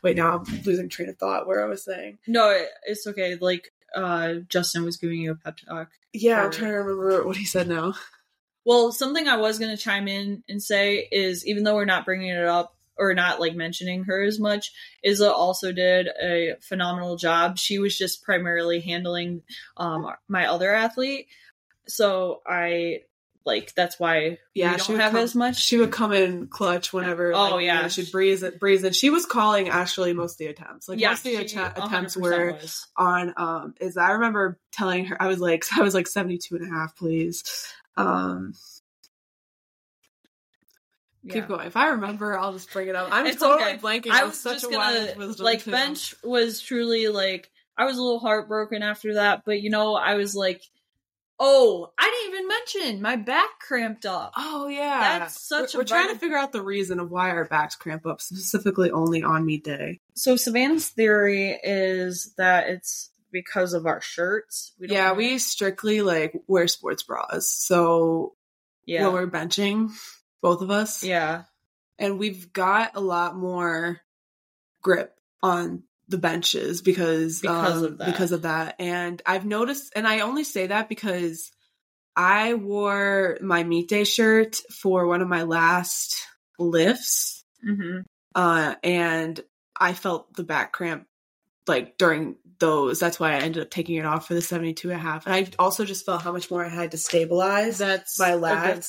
wait now i'm losing train of thought where i was saying No, it's okay. Like, uh, Justin was giving you a pep talk. Yeah, I'm trying to remember what he said now. Well, something I was going to chime in and say is even though we're not bringing it up or not like mentioning her as much, Isla also did a phenomenal job. She was just primarily handling um, my other athlete. So I like that's why Yeah, we she don't would have come- as much. She would come in clutch whenever. Oh, like, you yeah. know, she'd breeze it, breeze it. She was calling actually most of the attempts. Like yeah, most of the she atte- 100% attempts were was. on. Um, is I remember telling her I was like I was like 72 and a half, please. Um, Yeah. keep going. If I remember, I'll just bring it up. I'm It's totally okay. blanking. I was such just a gonna like too. bench was truly like I was a little heartbroken after that, but you know I was like, oh, I didn't even mention my back cramped up. Oh yeah, That's such We're, a we're trying to figure out the reason of why our backs cramp up, specifically only on meet day. So Savannah's theory is that it's because of our shirts. We don't yeah, wear- we strictly like wear sports bras. So yeah when we're benching, both of us, yeah. And we've got a lot more grip on the benches because Because um, of that. because of that. And i've noticed and i only say that because i wore my meet day shirt for one of my last lifts hmm uh and i felt the back cramp like during those. That's why i ended up taking it off for the 72 and a half. And i also just felt how much more i had to stabilize That's My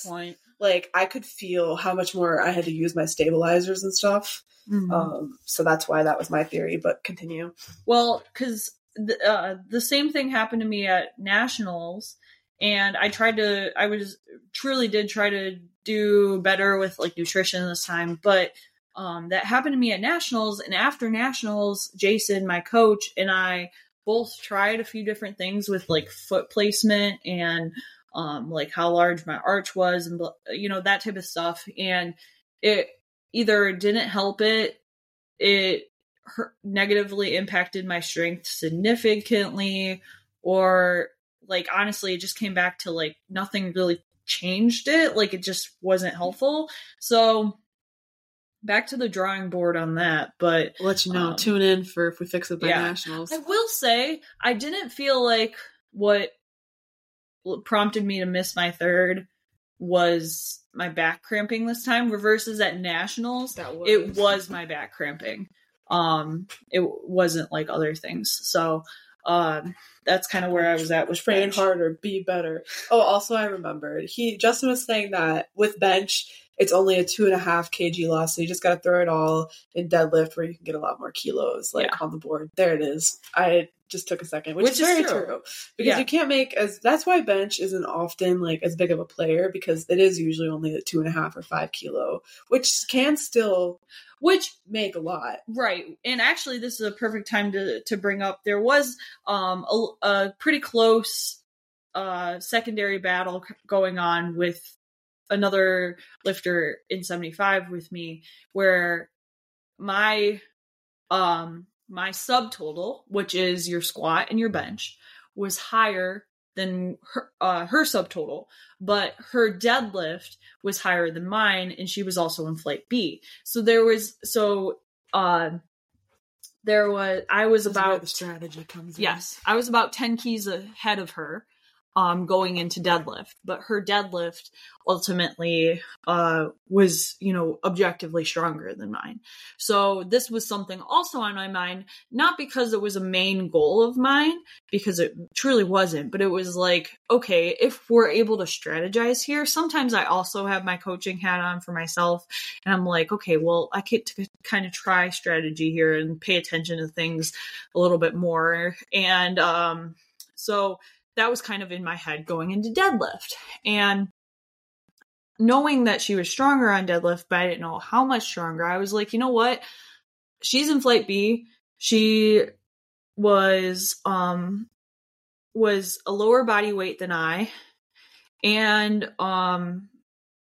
good point. Like i could feel how much more i had to use my stabilizers and stuff Mhm. um, so that's why that was my theory. But continue. Well, because the, uh, the same thing happened to me at nationals, and I tried to. I was truly did try to do better with like nutrition this time, but um, that happened to me at nationals. And after nationals, Jason, my coach, and I both tried a few different things with like foot placement and um, like how large my arch was, and you know that type of stuff. And it either didn't help it, it negatively impacted my strength significantly or like honestly it just came back to like nothing really changed it like it just wasn't helpful so back to the drawing board on that but I'll let you know. Um, Tune in for if we fix it by yeah. nationals. i will say i didn't feel like what prompted me to miss my third was my back cramping this time. Reverses at nationals That was. it was my back cramping. Um it wasn't like other things. So um that's kind of where i was at with train harder, be better. Oh, also I remembered he Justin was saying that with bench it's only a two and a half kg loss, so you just got to throw it all in deadlift where you can get a lot more kilos like Yeah. on the board. There it is. I just took a second, which, Which is is very true. true, because Yeah. you can't make as. That's why bench isn't often like as big of a player because it is usually only the two and a half or five kilo, which can still which make a lot. right and actually this is a perfect time to to bring up there was um a, a pretty close uh secondary battle going on with another lifter in 75 with me where my um my subtotal which is your squat and your bench was higher than her uh, her subtotal but her deadlift was higher than mine and she was also in flight b so there was so um there was i was about the strategy comes. in. Yes, I was about 10 keys ahead of her um going into deadlift, but her deadlift ultimately uh was, you know, objectively stronger than mine. So this was something also on my mind, not because it was a main goal of mine because it truly wasn't, but it was like, okay, if we're able to strategize here, sometimes I also have my coaching hat on for myself and I'm like, okay, well, I get to kind of try strategy here and pay attention to things a little bit more. And um, so that was kind of in my head going into deadlift. And knowing that she was stronger on deadlift, but I didn't know how much stronger, I was like, you know what? She's in flight B. She was um was a lower body weight than I. And um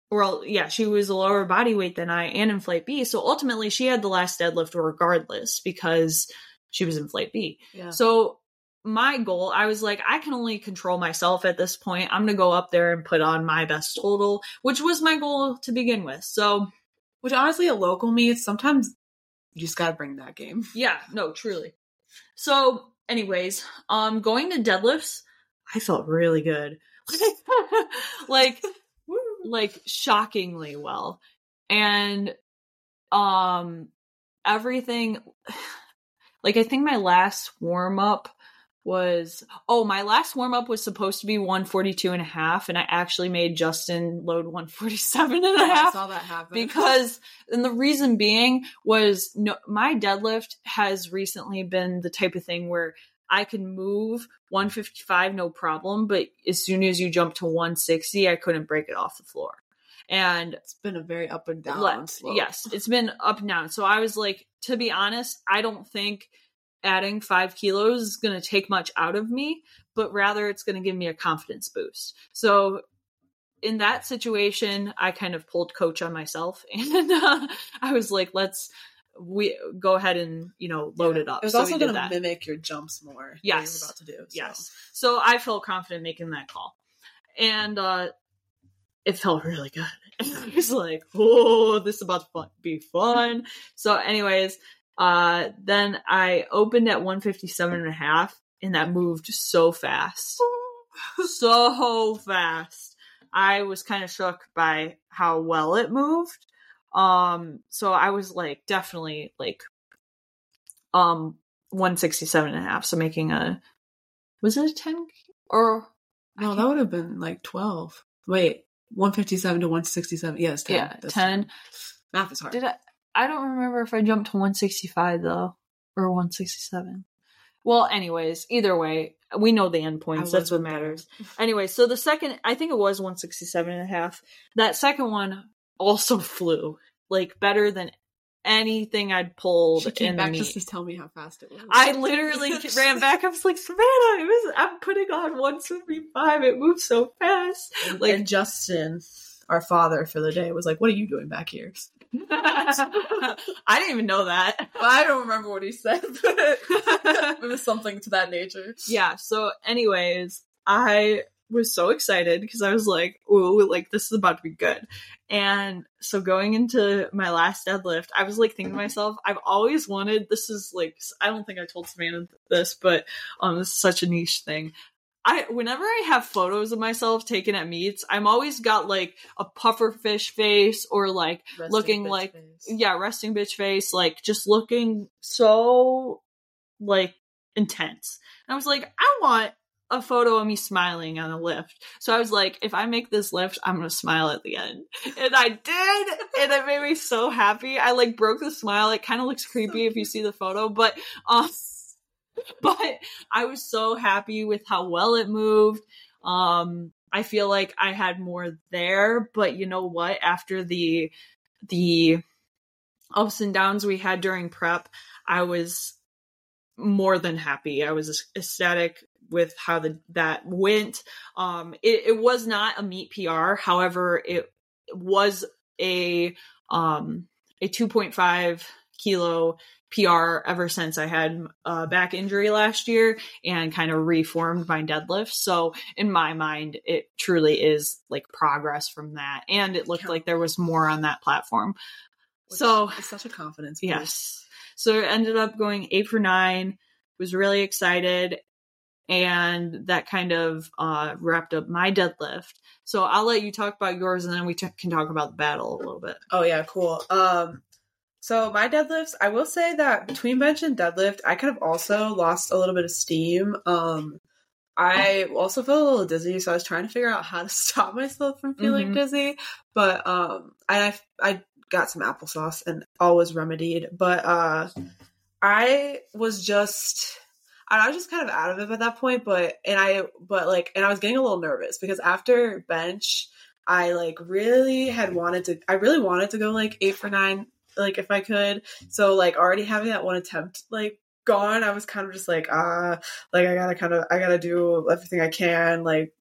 well, yeah, she was a lower body weight than I and in flight B. So ultimately she had the last deadlift regardless because she was in flight B. Yeah. So my goal, I was like, I can only control myself at this point. I'm gonna go up there and put on my best total, which was my goal to begin with. So Which honestly, a local meet sometimes you just gotta bring that game. yeah, no, truly. So, anyways, um, going to deadlifts, I felt really good, like, like shockingly well, and um, everything. Like, I think my last warm up was oh my last warm up was supposed to be 142 and a half and i actually made justin load 147 and a oh, I half saw that happen because and the reason being was no my deadlift has recently been the type of thing where I can move 155 no problem, but as soon as you jump to 160, I couldn't break it off the floor. And it's been a very up and down. yes, it's been up and down. So I was like, to be honest, I don't think adding five kilos is going to take much out of me, but rather it's going to give me a confidence boost. So in that situation, I kind of pulled coach on myself and uh, I was like, let's we go ahead and you know load it up. It was So also going to mimic your jumps more. than Yes. you're about to do. so. Yes. So I felt confident making that call. And uh it felt really good. I was like, oh, this is about to be fun. So anyways, uh then I opened at 157 and a half and that moved so fast. so fast. I was kind of shook by how well it moved. Um so I was like definitely like um 167 and a half so making a was it a 10 or No, that would have been like twelve. Wait, one fifty seven to one sixty seven. Yes, 10. yeah 10 Math is hard. did i i don't remember if i jumped to 165 though or 167 well anyways either way we know the end I points that's what matters anyway so the second i think it was 167 and a half that second one also flew like better than anything i'd pulled She came back just to tell me how fast it was. I literally ran back. I was like, Savannah, it was, I'm putting on 175. It moves so fast. like Like- and Justin, our father for the day, was like, "What are you doing back here?" I didn't even know that. Well, I don't remember what he said, but it was something to that nature. yeah. So, anyways, I was so excited because I was like, "Ooh, like this is about to be good." And so, going into my last deadlift, I was like thinking to myself, "I've always wanted. This is like, I don't think I told Savannah this, but um, this is such a niche thing." I whenever I have photos of myself taken at meets, I'm always got like a puffer fish face or like Looking like- face. yeah, resting bitch face, like just looking so like intense. And I was like, I want a photo of me smiling on a lift. So I was like, if I make this lift, I'm gonna smile at the end. And I did, and it made me so happy. I like broke the smile. It kind of looks creepy if you see the photo, but um but I was so happy with how well it moved. Um I feel like I had more there, but you know what? After the the ups and downs we had during prep, I was more than happy. I was ecstatic with how the that went. Um, it, it was not a meet PR, however, it was a um a 2.5 kilo PR ever since I had a back injury last year and kind of reformed my deadlift. So in my mind, it truly is like progress from that. And it looked Yeah. like there was more on that platform. Which so it's such a confidence. Yes. So it ended up going eight for nine. Was really excited, and that kind of uh, wrapped up my deadlift. So I'll let you talk about yours, and then we t- can talk about the battle a little bit. Oh yeah, cool. Um so my deadlifts, I will say that between bench and deadlift, I kind of also lost a little bit of steam. Um I also felt a little dizzy, so I was trying to figure out how to stop myself from feeling Mhm. dizzy. But um I I got some applesauce and all was remedied. But uh I was just I was just kind of out of it at that point, but and I but like and I was getting a little nervous because after bench I like really had wanted to I really wanted to go like eight for nine, like if I could. So like already having that one attempt like gone, I was kind of just like, ah, like I gotta kind of I gotta do everything I can, like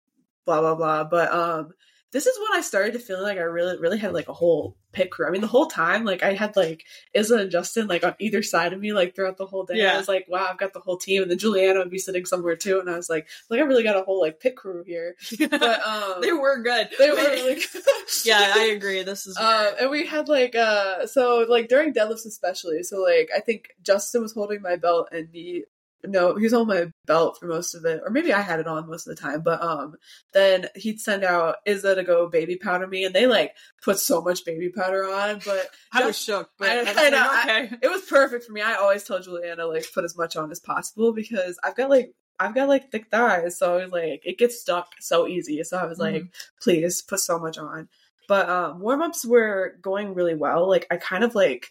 blah blah blah. But um this is when I started to feel like I really really had like a whole pit crew. I mean the whole time, like I had like Isla and Justin like on either side of me, like throughout the whole day. Yeah. I was like, wow, I've got the whole team. And then Julianna would be sitting somewhere too, and I was like, like I really got a whole like pit crew here. But um they were good. they were really good. yeah, I agree. This is Um, and we had like uh so like during deadlifts especially so like I think Justin was holding my belt and me no he was on my belt for most of it or maybe I had it on most of the time but um then he'd send out Izza to go baby powder me and they like put so much baby powder on but I was shook, but I- I, I know, like, okay. it was perfect for me. I always tell Julianna like put as much on as possible because I've got like I've got like thick thighs so I was like it gets stuck so easy so I was like please put so much on. But um warm-ups were going really well like i kind of like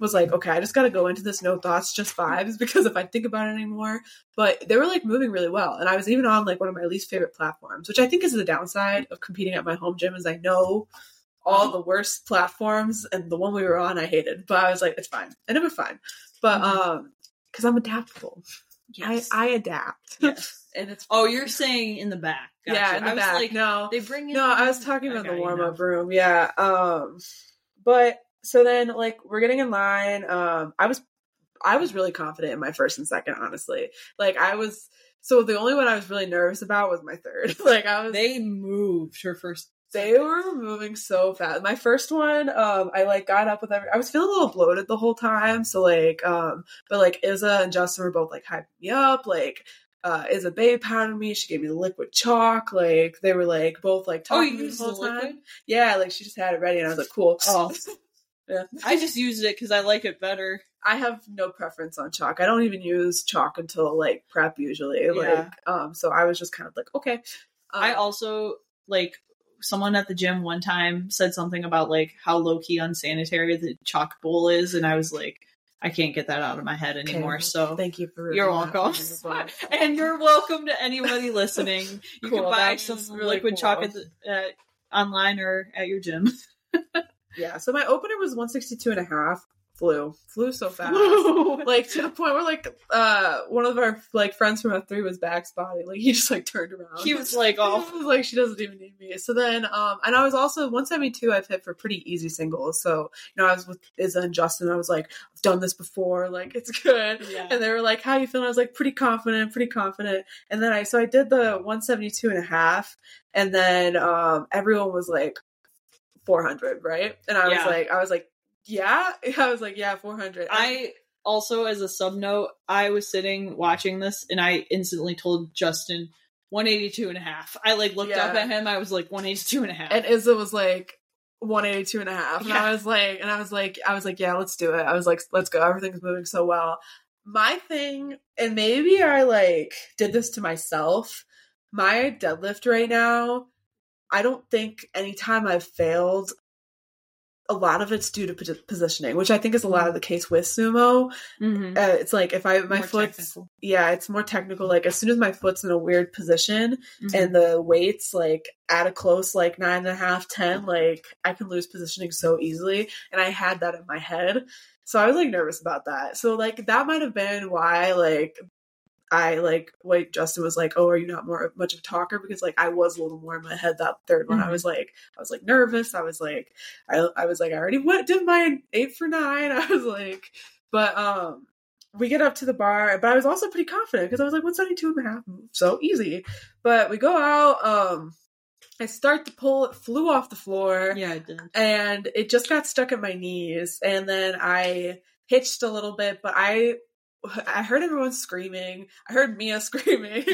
was like okay i just gotta go into this no thoughts just vibes because if i think about it anymore but they were like moving really well and i was even on like one of my least favorite platforms which i think is the downside of competing at my home gym is i know all the worst platforms and the one we were on i hated but i was like it's fine and it was fine but Mhm. um because i'm adaptable Yes. I, I adapt Yes. and it's oh, you're saying in the back? Gotcha. yeah in the I was back like, no they bring in. no, I was talking I about the warm up room. Yeah. Um, but so then like we're getting in line. Um, I was I was really confident in my first and second, honestly. Like I was so the only one I was really nervous about was my third. like I was They moved her first. they were moving so fast. My first one, um, I like got up with every I was feeling a little bloated the whole time. So like um but like Izza and Justin were both like hyping me up, like uh Izza babe pounded me, she gave me the liquid chalk, like they were like both like Oh, talking you to me used the the whole time. Yeah, like she just had it ready and I was like, cool. Oh. Yeah. I just used it because I like it better. I have no preference on chalk. I don't even use chalk until like prep usually. Yeah. Like um so I was just kind of like, okay. Um, I also like someone at the gym one time said something about like how low key unsanitary the chalk bowl is, and I was like, I can't get that out of my head okay, anymore. So thank you for you're welcome. for me as well. and you're welcome to anybody listening. You Cool, can buy some really liquid cool. chalk at the, uh, online or at your gym. Yeah, so my opener was 162 and a half. Flew. Flew so fast. like to the point where like uh one of our like friends from F3 was back spotting. Like he just like turned around. he was like, "Oh, was like she doesn't even need me. So then um and I was also 172 I've hit for pretty easy singles. So, you know, I was with Izza and Justin, I was like, I've done this before, like it's good. yeah." And they were like, How you feeling? I was like, pretty confident, pretty confident. And then I so I did the 172 and a half, and then um everyone was like 400, right? And I was like, I was like, yeah. I was like, yeah, 400. I also, as a sub note, I was sitting watching this and I instantly told Justin 182 and a half. I like looked up at him, I was like 182 and a half. and Izza was like 182 and a half. And Yeah. I was like, and I was like, I was like, yeah, let's do it. I was like, let's go. Everything's moving so well. My thing, and maybe I like did this to myself. My deadlift right now, I don't think anytime I've failed, a lot of it's due to positioning, which I think is a lot of the case with sumo. Mhm. Uh, it's like if I my More foot's technical. yeah, it's more technical. Like as soon as my foot's in a weird position, Mhm. and the weights like at a close like nine and a half, ten, like I can lose positioning so easily. And I had that in my head. So I was like nervous about that. So like that might have been why like I like wait Justin was like, Oh, are you not more much of a talker? Because like I was a little more in my head that third one. I Mhm. was like I was like nervous. I was like I I was like I already went did my eight for nine. I was like but um we get up to the bar, but I was also pretty confident because I was like, 172 and a half, so easy. But we go out, um, I start to pull, it flew off the floor, yeah, I did. and it just got stuck at my knees. And then I hitched a little bit, but I I heard everyone screaming. I heard Mia screaming.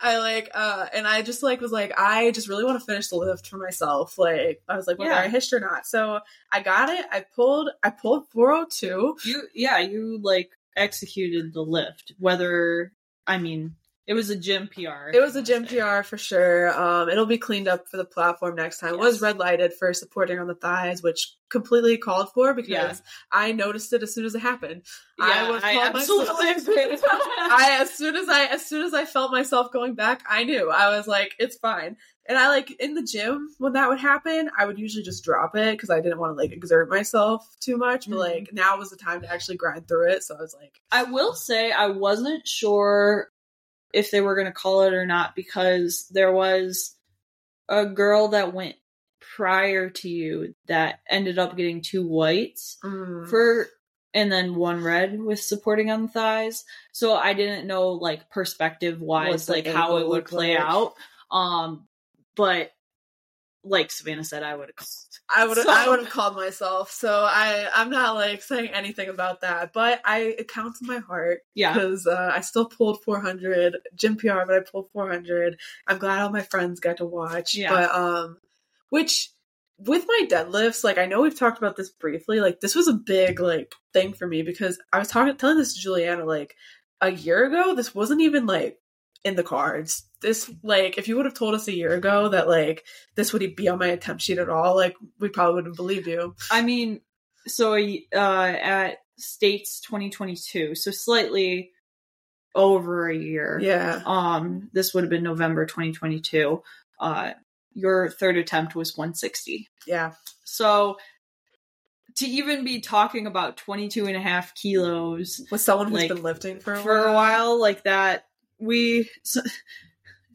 I like uh and I just like was like I just really want to finish the lift for myself. Like I was like whether Yeah. I hitched or not. So I got it. I pulled I pulled 402. You, yeah, you like executed the lift. Whether, I mean, it was a gym PR. It was a gym PR for sure. Um, it'll be cleaned up for the platform next time. It was red lighted for supporting on the thighs, which completely called for because Yeah. I noticed it as soon as it happened. Yeah, I was I absolutely myself- I as soon as I as soon as I felt myself going back, I knew. I was like, it's fine. And I like in the gym when that would happen, I would usually just drop it because I didn't want to like exert myself too much. But like now was the time to actually grind through it. So I was like, I will say I wasn't sure if they were going to call it or not because there was a girl that went prior to you that ended up getting two whites mm, for and then one red with supporting on the thighs. So I didn't know like perspective wise like how it would play like. out. Um but like Savannah said I would have called. I would So- I would have called myself. So I I'm not like saying anything about that, but I it counts in my heart Yeah. because uh, I still pulled 400 gym PR, but I pulled 400. I'm glad all my friends got to watch. Yeah. But um, which with my deadlifts, like I know we've talked about this briefly. Like this was a big like thing for me because I was talking telling this to Julianna like a year ago. This wasn't even like in the cards. This like if you would have told us a year ago that like this would be on my attempt sheet at all, like we probably wouldn't believe you. I mean, so uh, at States 2022, so slightly over a year. Yeah. Um, this would have been November 2022. Uh, your third attempt was 160. Yeah. So to even be talking about 22 and a half kilos With someone who's Like, been lifting for a for a while like that, we.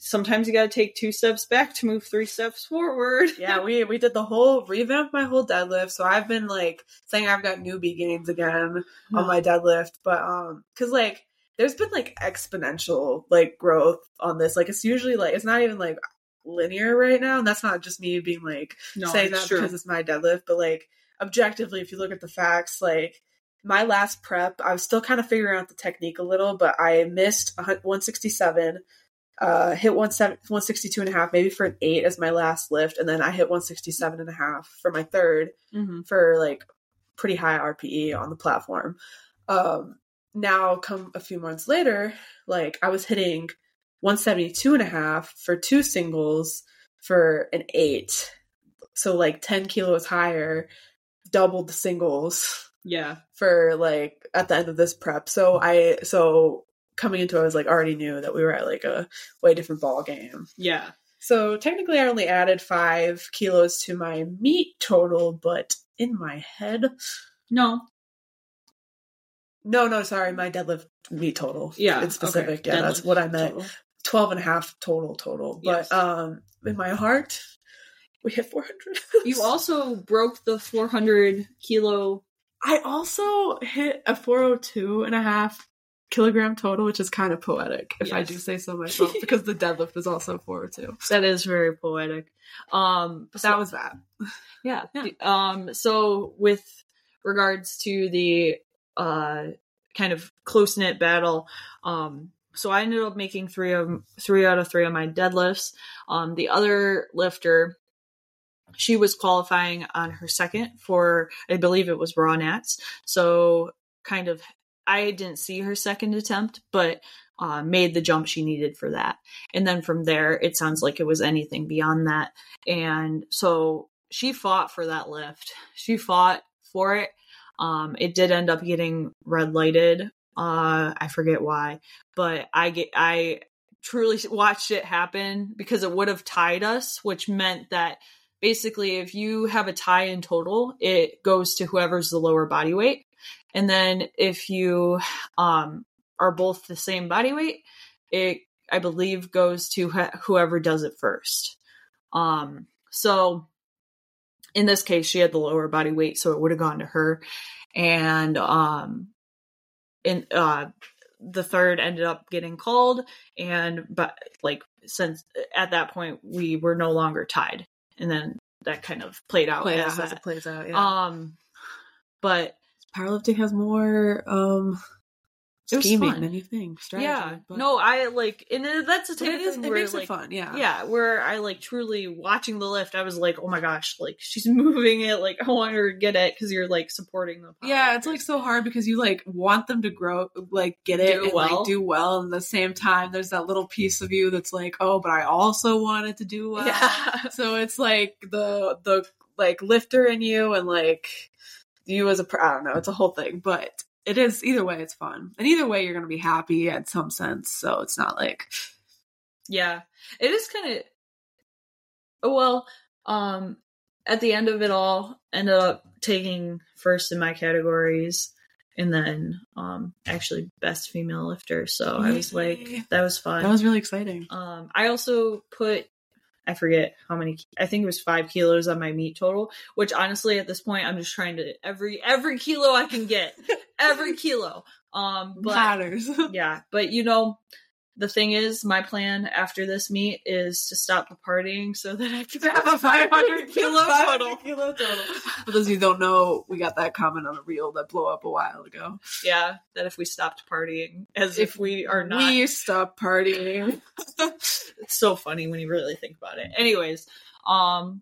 sometimes you got to take two steps back to move three steps forward. yeah, we we did the whole revamp my whole deadlift. So I've been like saying I've got newbie gains again on my deadlift, but um, because like there's been like exponential like growth on this. Like it's usually like it's not even like linear right now, and that's not just me being like no, saying that true. because it's my deadlift, but like objectively, if you look at the facts, like my last prep, I was still kind of figuring out the technique a little, but I missed 167, uh, hit 17 162 and a half, maybe for an eight as my last lift, and then I hit 167 and a half for my third Mhm. for like pretty high RPE on the platform. Um, now, come a few months later, like I was hitting 172 and a half for two singles for an eight. So, like 10 kilos higher, doubled the singles Yeah. for like at the end of this prep. So, I, so coming into it, I was like already knew that we were at like a way different ball game. Yeah. So technically, I only added five kilos to my meet total, but in my head, No. no, no, sorry, my deadlift meet total. Yeah, it's specific. okay. Yeah, that's what I meant. total. 12 and a half total, total. But Yes. um, in my heart, we hit 400. You also broke the 400 kilo. I also hit a 402 and a half kilogram total, which is kind of poetic, if I do say so myself, because the deadlift is also 402. That is very poetic. Um, so- that was that. Yeah. Yeah. Um, so with regards to the uh kind of close knit battle, um, so I ended up making three of three out of three of my deadlifts. Um, the other lifter, she was qualifying on her second for I believe it was raw nats. So kind of I didn't see her second attempt, but uh, made the jump she needed for that. And then from there, it sounds like it was anything beyond that. And so she fought for that lift. She fought for it. Um, it did end up getting red lighted. Uh, I forget why, but I get I truly watched it happen because it would have tied us, which meant that basically if you have a tie in total, it goes to whoever's the lower body weight. And then if you um, are both the same body weight, it I believe goes to wh- whoever does it first. Um, so in this case, she had the lower body weight, so it would have gone to her. And um, in uh, the third ended up getting called, and but like since at that point we were no longer tied, and then that kind of played out Play as out as it plays out, yeah. Um, but powerlifting has more um scheming you think. Strategy, yeah, but- no, I like, and that's the type it of is. thing It makes like, it fun. Yeah, yeah, where I like truly watching the lift, I was like, oh my gosh, like she's moving it, like I want her to get it because you're like supporting the. Yeah, it's like so hard because you like want them to grow, like get it Do and well. like do well, and at the same time, there's that little piece of you that's like, oh, but I also wanted to do well. yeah, So it's like the the like lifter in you and like you as a I don't know, it's a whole thing, but it is either way, it's fun, and either way, you're gonna be happy at some sense. So it's not like yeah, it is kind of. Well, um, at the end of it all, ended up taking first in my categories, and then um actually best female lifter. So I was like, that was fun. that was really exciting. Um, I also put, I forget how many. I think it was five kilos on my meet total. Which honestly, at this point, I'm just trying to every every kilo I can get, every kilo. Um, but Matters. yeah, but you know, the thing is, my plan after this meet is to stop the partying so that I can have a 500 kilo total. kilo total. For those of you who don't know, we got that comment on a reel that blew up a while ago. Yeah, that if we stopped partying, as if we are not. We stop partying. it's so funny when you really think about it. Anyways, um,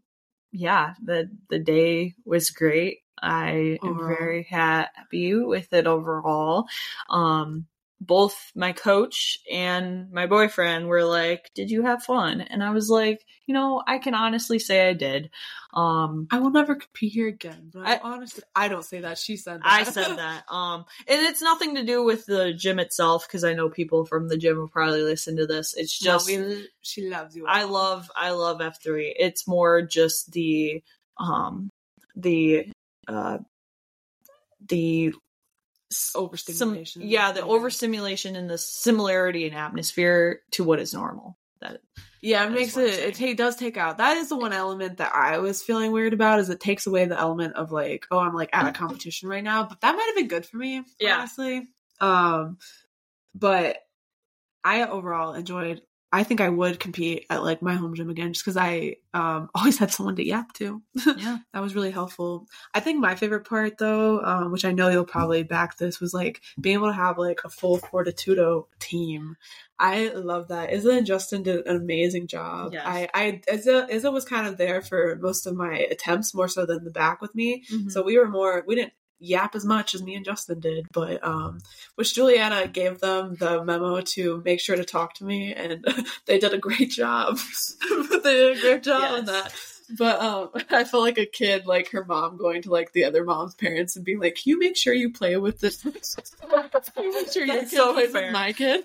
yeah, the the day was great. I am very happy with it overall. Um, both my coach and my boyfriend were like, "Did you have fun?" And I was like, "You know, I can honestly say I did." Um, I will never compete here again. But I, honestly, I don't say that. She said that. I said that. Um, and it's nothing to do with the gym itself because I know people from the gym will probably listen to this. It's No, just we- she loves you. I love I love F three. It's more just the um the uh the s- some overstimulation. yeah the overstimulation and the similarity in atmosphere to what is normal. that Yeah, it makes it. It ta- does take out. That is the one element that I was feeling weird about. Is it takes away the element of like, oh, I'm like at a competition right now. But that might have been good for me, Yeah. honestly. Um, but I overall enjoyed. I think I would compete at like my home gym again, just because I um always had someone to yap to. yeah that was really helpful. I think my favorite part, though, um, which I know you'll probably back this, was like being able to have like a full Fortitudo team. I love that. Izza and Justin did an amazing job. Yes. I, I Izza, Izza was kind of there for most of my attempts, more so than the back with me. Mhm. So we were more. We didn't yap as much as me and Justin did, but um, which Julianna gave them the memo to make sure to talk to me, and they did a great job. they did a great job on that. But um, I felt like a kid, like her mom going to like the other mom's parents and being like, "Can you make sure you play with this? Can you make sure That's so fair. with my kid."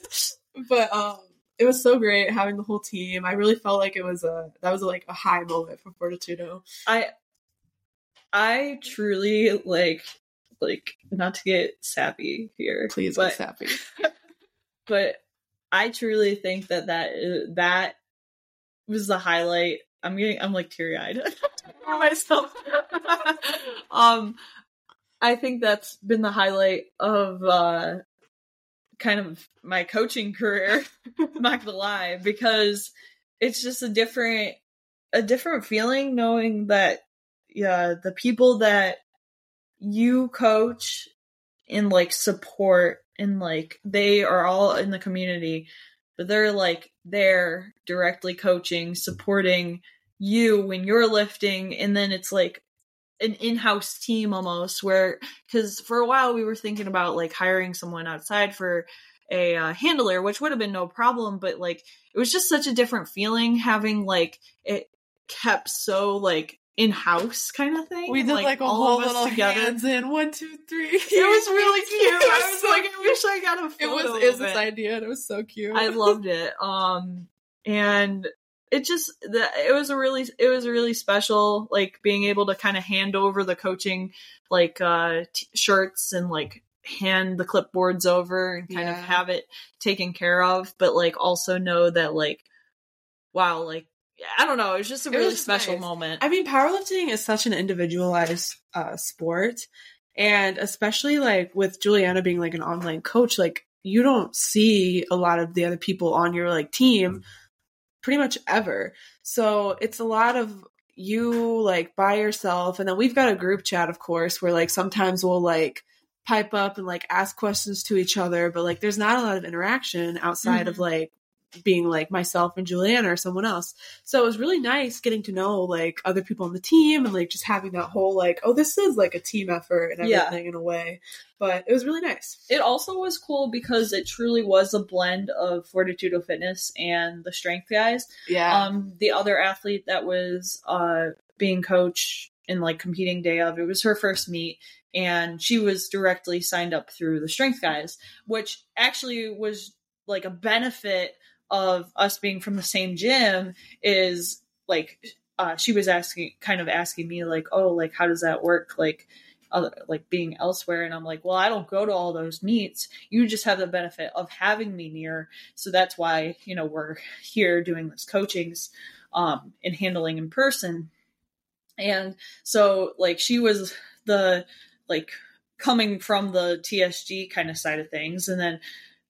But um, it was so great having the whole team. I really felt like it was a that was like a high moment for Fortitudo. I I truly like like not to get sappy here, Please but be sappy. but I truly think that that is, that was the highlight. I'm getting I'm like teary eyed myself. um, I think that's been the highlight of uh kind of my coaching career. I'm not gonna lie because it's just a different a different feeling knowing that yeah the people that you coach and like support and like they are all in the community but they're like there directly coaching supporting you when you're lifting and then it's like an in-house team almost where because for a while we were thinking about like hiring someone outside for a uh, handler which would have been no problem but like it was just such a different feeling having like it kept so like in-house kind of thing We did like, a all whole of us little hands in one, two, three. it was really cute i was like i wish i got a it photo was of Iz's it. idea, and it was so cute. I loved it. Um, and it just the it was a really it was a really special like being able to kind of hand over the coaching like uh t- shirts and like hand the clipboards over and kind of have it taken care of, but like also know that like wow like I don't know it was just a It really special nice. moment. I mean, powerlifting is such an individualized uh, sport, and especially like with Julianna being like an online coach, like you don't see a lot of the other people on your like team pretty much ever. So it's a lot of you like by yourself, and then we've got a group chat, of course, where like sometimes we'll like pipe up and like ask questions to each other, but like there's not a lot of interaction outside of like being like myself and Julianna or someone else. So it was really nice getting to know like other people on the team and like just having that whole like, oh, this is like a team effort and Yeah. everything in a way. But it was really nice. it also was cool because it truly was a blend of Fortitudo Fitness and the Strength guys. Yeah. um the other athlete that was uh being coached in like competing day of it was her first meet and she was directly signed up through the strength guys which actually was like a benefit of us being from the same gym is like uh she was asking kind of asking me like oh like how does that work like other like being elsewhere? And I'm like well I don't go to all those meets. You just have the benefit of having me near. So that's why you know we're here doing this coachings um and handling in person. And so like she was the like coming from the tsg kind of side of things. And then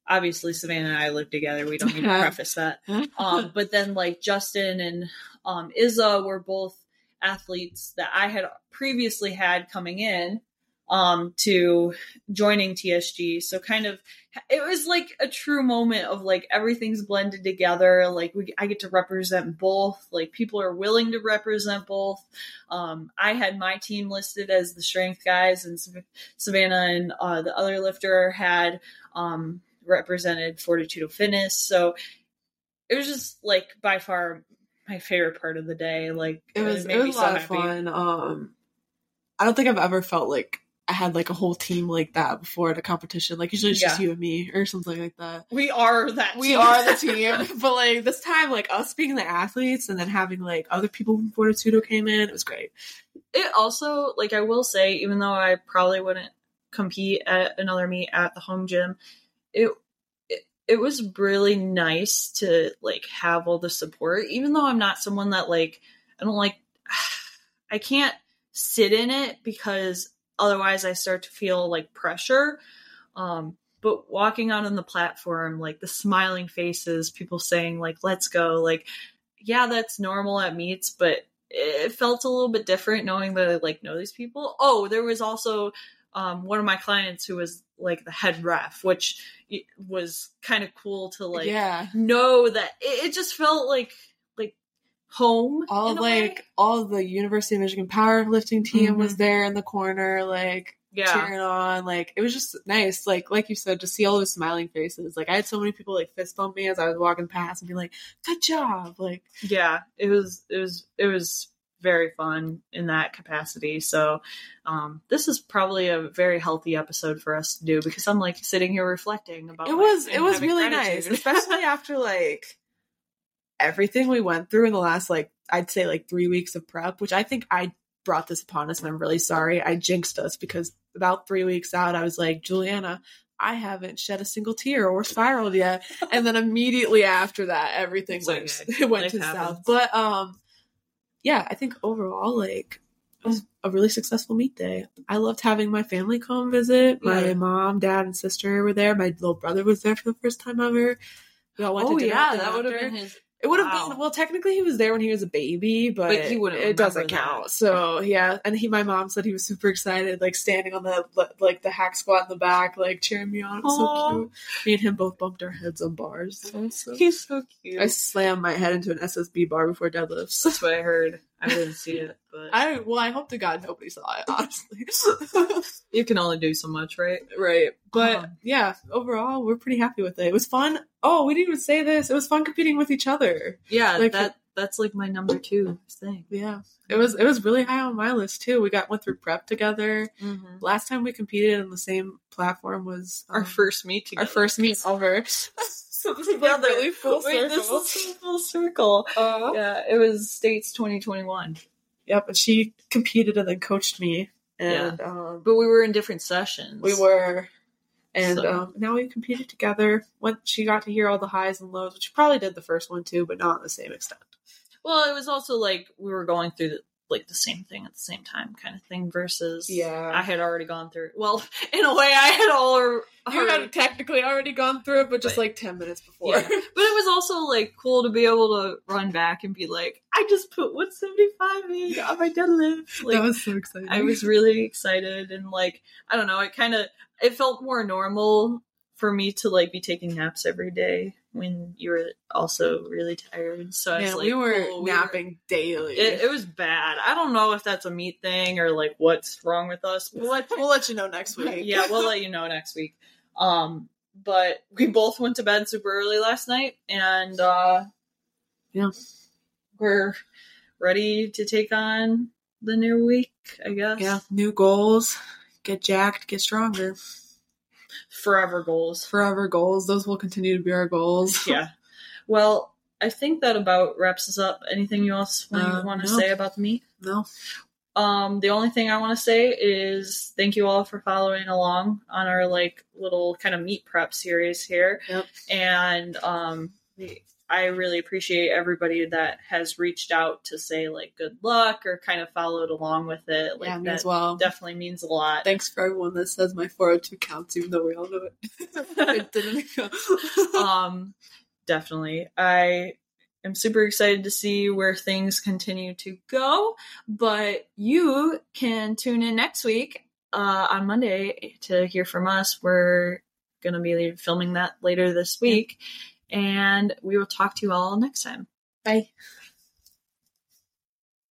obviously savannah and i live together. We don't need to preface that. Um but then like justin and um izza were both athletes that i had previously had coming in um to joining tsg so kind of it was like a true moment of like everything's blended together. Like we i get to represent both. Like people are willing to represent both. Um i had my team listed as the strength guys and savannah and uh the other lifter had um represented fortitude fitness so it was just like by far my favorite part of the day like it was it was a so lot of happy. fun. Um I don't think I've ever felt like I had like a whole team like that before at a competition. Like usually it's just you and me or something like that. we are that We team. are the team. but like this time, like us being the athletes and then having like other people from Fortitudo came in, it was great. it also like i will say even though i probably wouldn't compete at another meet at the home gym it, it was really nice to like have all the support even though i'm not someone that like i don't like i can't sit in it because otherwise i start to feel like pressure um but walking out on the platform like the smiling faces people saying like let's go like yeah that's normal at meets but it felt a little bit different knowing that I like know these people. Oh, there was also um, one of my clients who was like the head ref, which was kind of cool to like yeah. know that it, it just felt like like home. All like way. all the University of Michigan powerlifting team was Mhm. there in the corner, like yeah, cheering on. Like it was just nice. Like like you said, to see all those smiling faces. Like I had so many people like fist bump me as I was walking past and be like, "Good job!" Like yeah. It was it was it was very fun in that capacity. So um, this is probably a very healthy episode for us to do because I'm like sitting here reflecting about it was it was really gratitude. nice, especially after like everything we went through in the last like I'd say like three weeks of prep, which I think I brought this upon us, and I'm really sorry. I jinxed us because about three weeks out, I was like, Julianna. I haven't shed a single tear or spiraled yet, and then immediately after that, everything went okay. it went Life to happens. south. But um, yeah, I think overall, like it was a really successful meet day. I loved having my family come visit. My Yeah. mom, dad, and sister were there. My little brother was there for the first time ever. We all went oh to dinner yeah, that would have been his. It would have wow. been well. Technically, he was there when he was a baby, but, But he wouldn't It doesn't that. count. So yeah, and he, my mom said he was super excited, like standing on the like the hack squat in the back, like cheering me on. It was so cute. Me and him both bumped our heads on bars. So- He's so cute. I slammed my head into an SSB bar before deadlifts. That's what I heard. I didn't see it, but I well, I hope to God nobody saw it. Honestly, you can only do so much, right? right? But Um, yeah, overall, we're pretty happy with it. It was fun. Oh, we didn't even say this. It was fun competing with each other. Yeah, Like- that that's like my number two thing. Yeah, it was it was really high on my list too. We got went through prep together. Mm-hmm. Last time we competed on the same platform was Our um, first meet together. our first meet ever. So this is like Together. really full Wait, this circle. is full circle. Uh, Yeah, it was States 2021, Yep, and she competed and then coached me, and um, but we were in different sessions. We were. And So- um, now we competed together. When she got to hear all the highs and lows, which she probably did the first one too, but not the same extent. Well, it was also like we were going through the, like the same thing at the same time, kind of thing. Versus, Yeah. I had already gone through. Well, in a way, I had all. You already- had technically already gone through it, but just But- like ten minutes before. Yeah. But it was also like cool to be able to run back and be like, I just put 175 in on my deadlift. Like, that was so exciting. I was really excited and like, I don't know, it kind of, it felt more normal for me to like be taking naps every day when you were also really tired. So Yeah, like, we were cool, napping daily. it, it was bad. I don't know if that's a meet thing or like what's wrong with us. we'll, let, we'll let you know next week. yeah, we'll let you know next week. Um, but we both went to bed super early last night, and uh, Yeah. we're ready to take on the new week. I guess. yeah. New goals. Get jacked. Get stronger. Forever goals. Forever goals. Those will continue to be our goals. yeah. Well, I think that about wraps us up. Anything you else Uh, want to no. say about the meet? No. Um, the only thing I want to say is thank you all for following along on our like little kind of meet prep series here. Yep. And um, I really appreciate everybody that has reached out to say like good luck or kind of followed along with it. Like yeah, me that as well. definitely means a lot. Thanks for everyone that says my 402 counts, even though we all know it. it didn't um, definitely. I am super excited to see where things continue to go. But you can tune in next week uh, on Monday to hear from us. We're going to be filming that later this week. And we will talk to you all next time. Bye.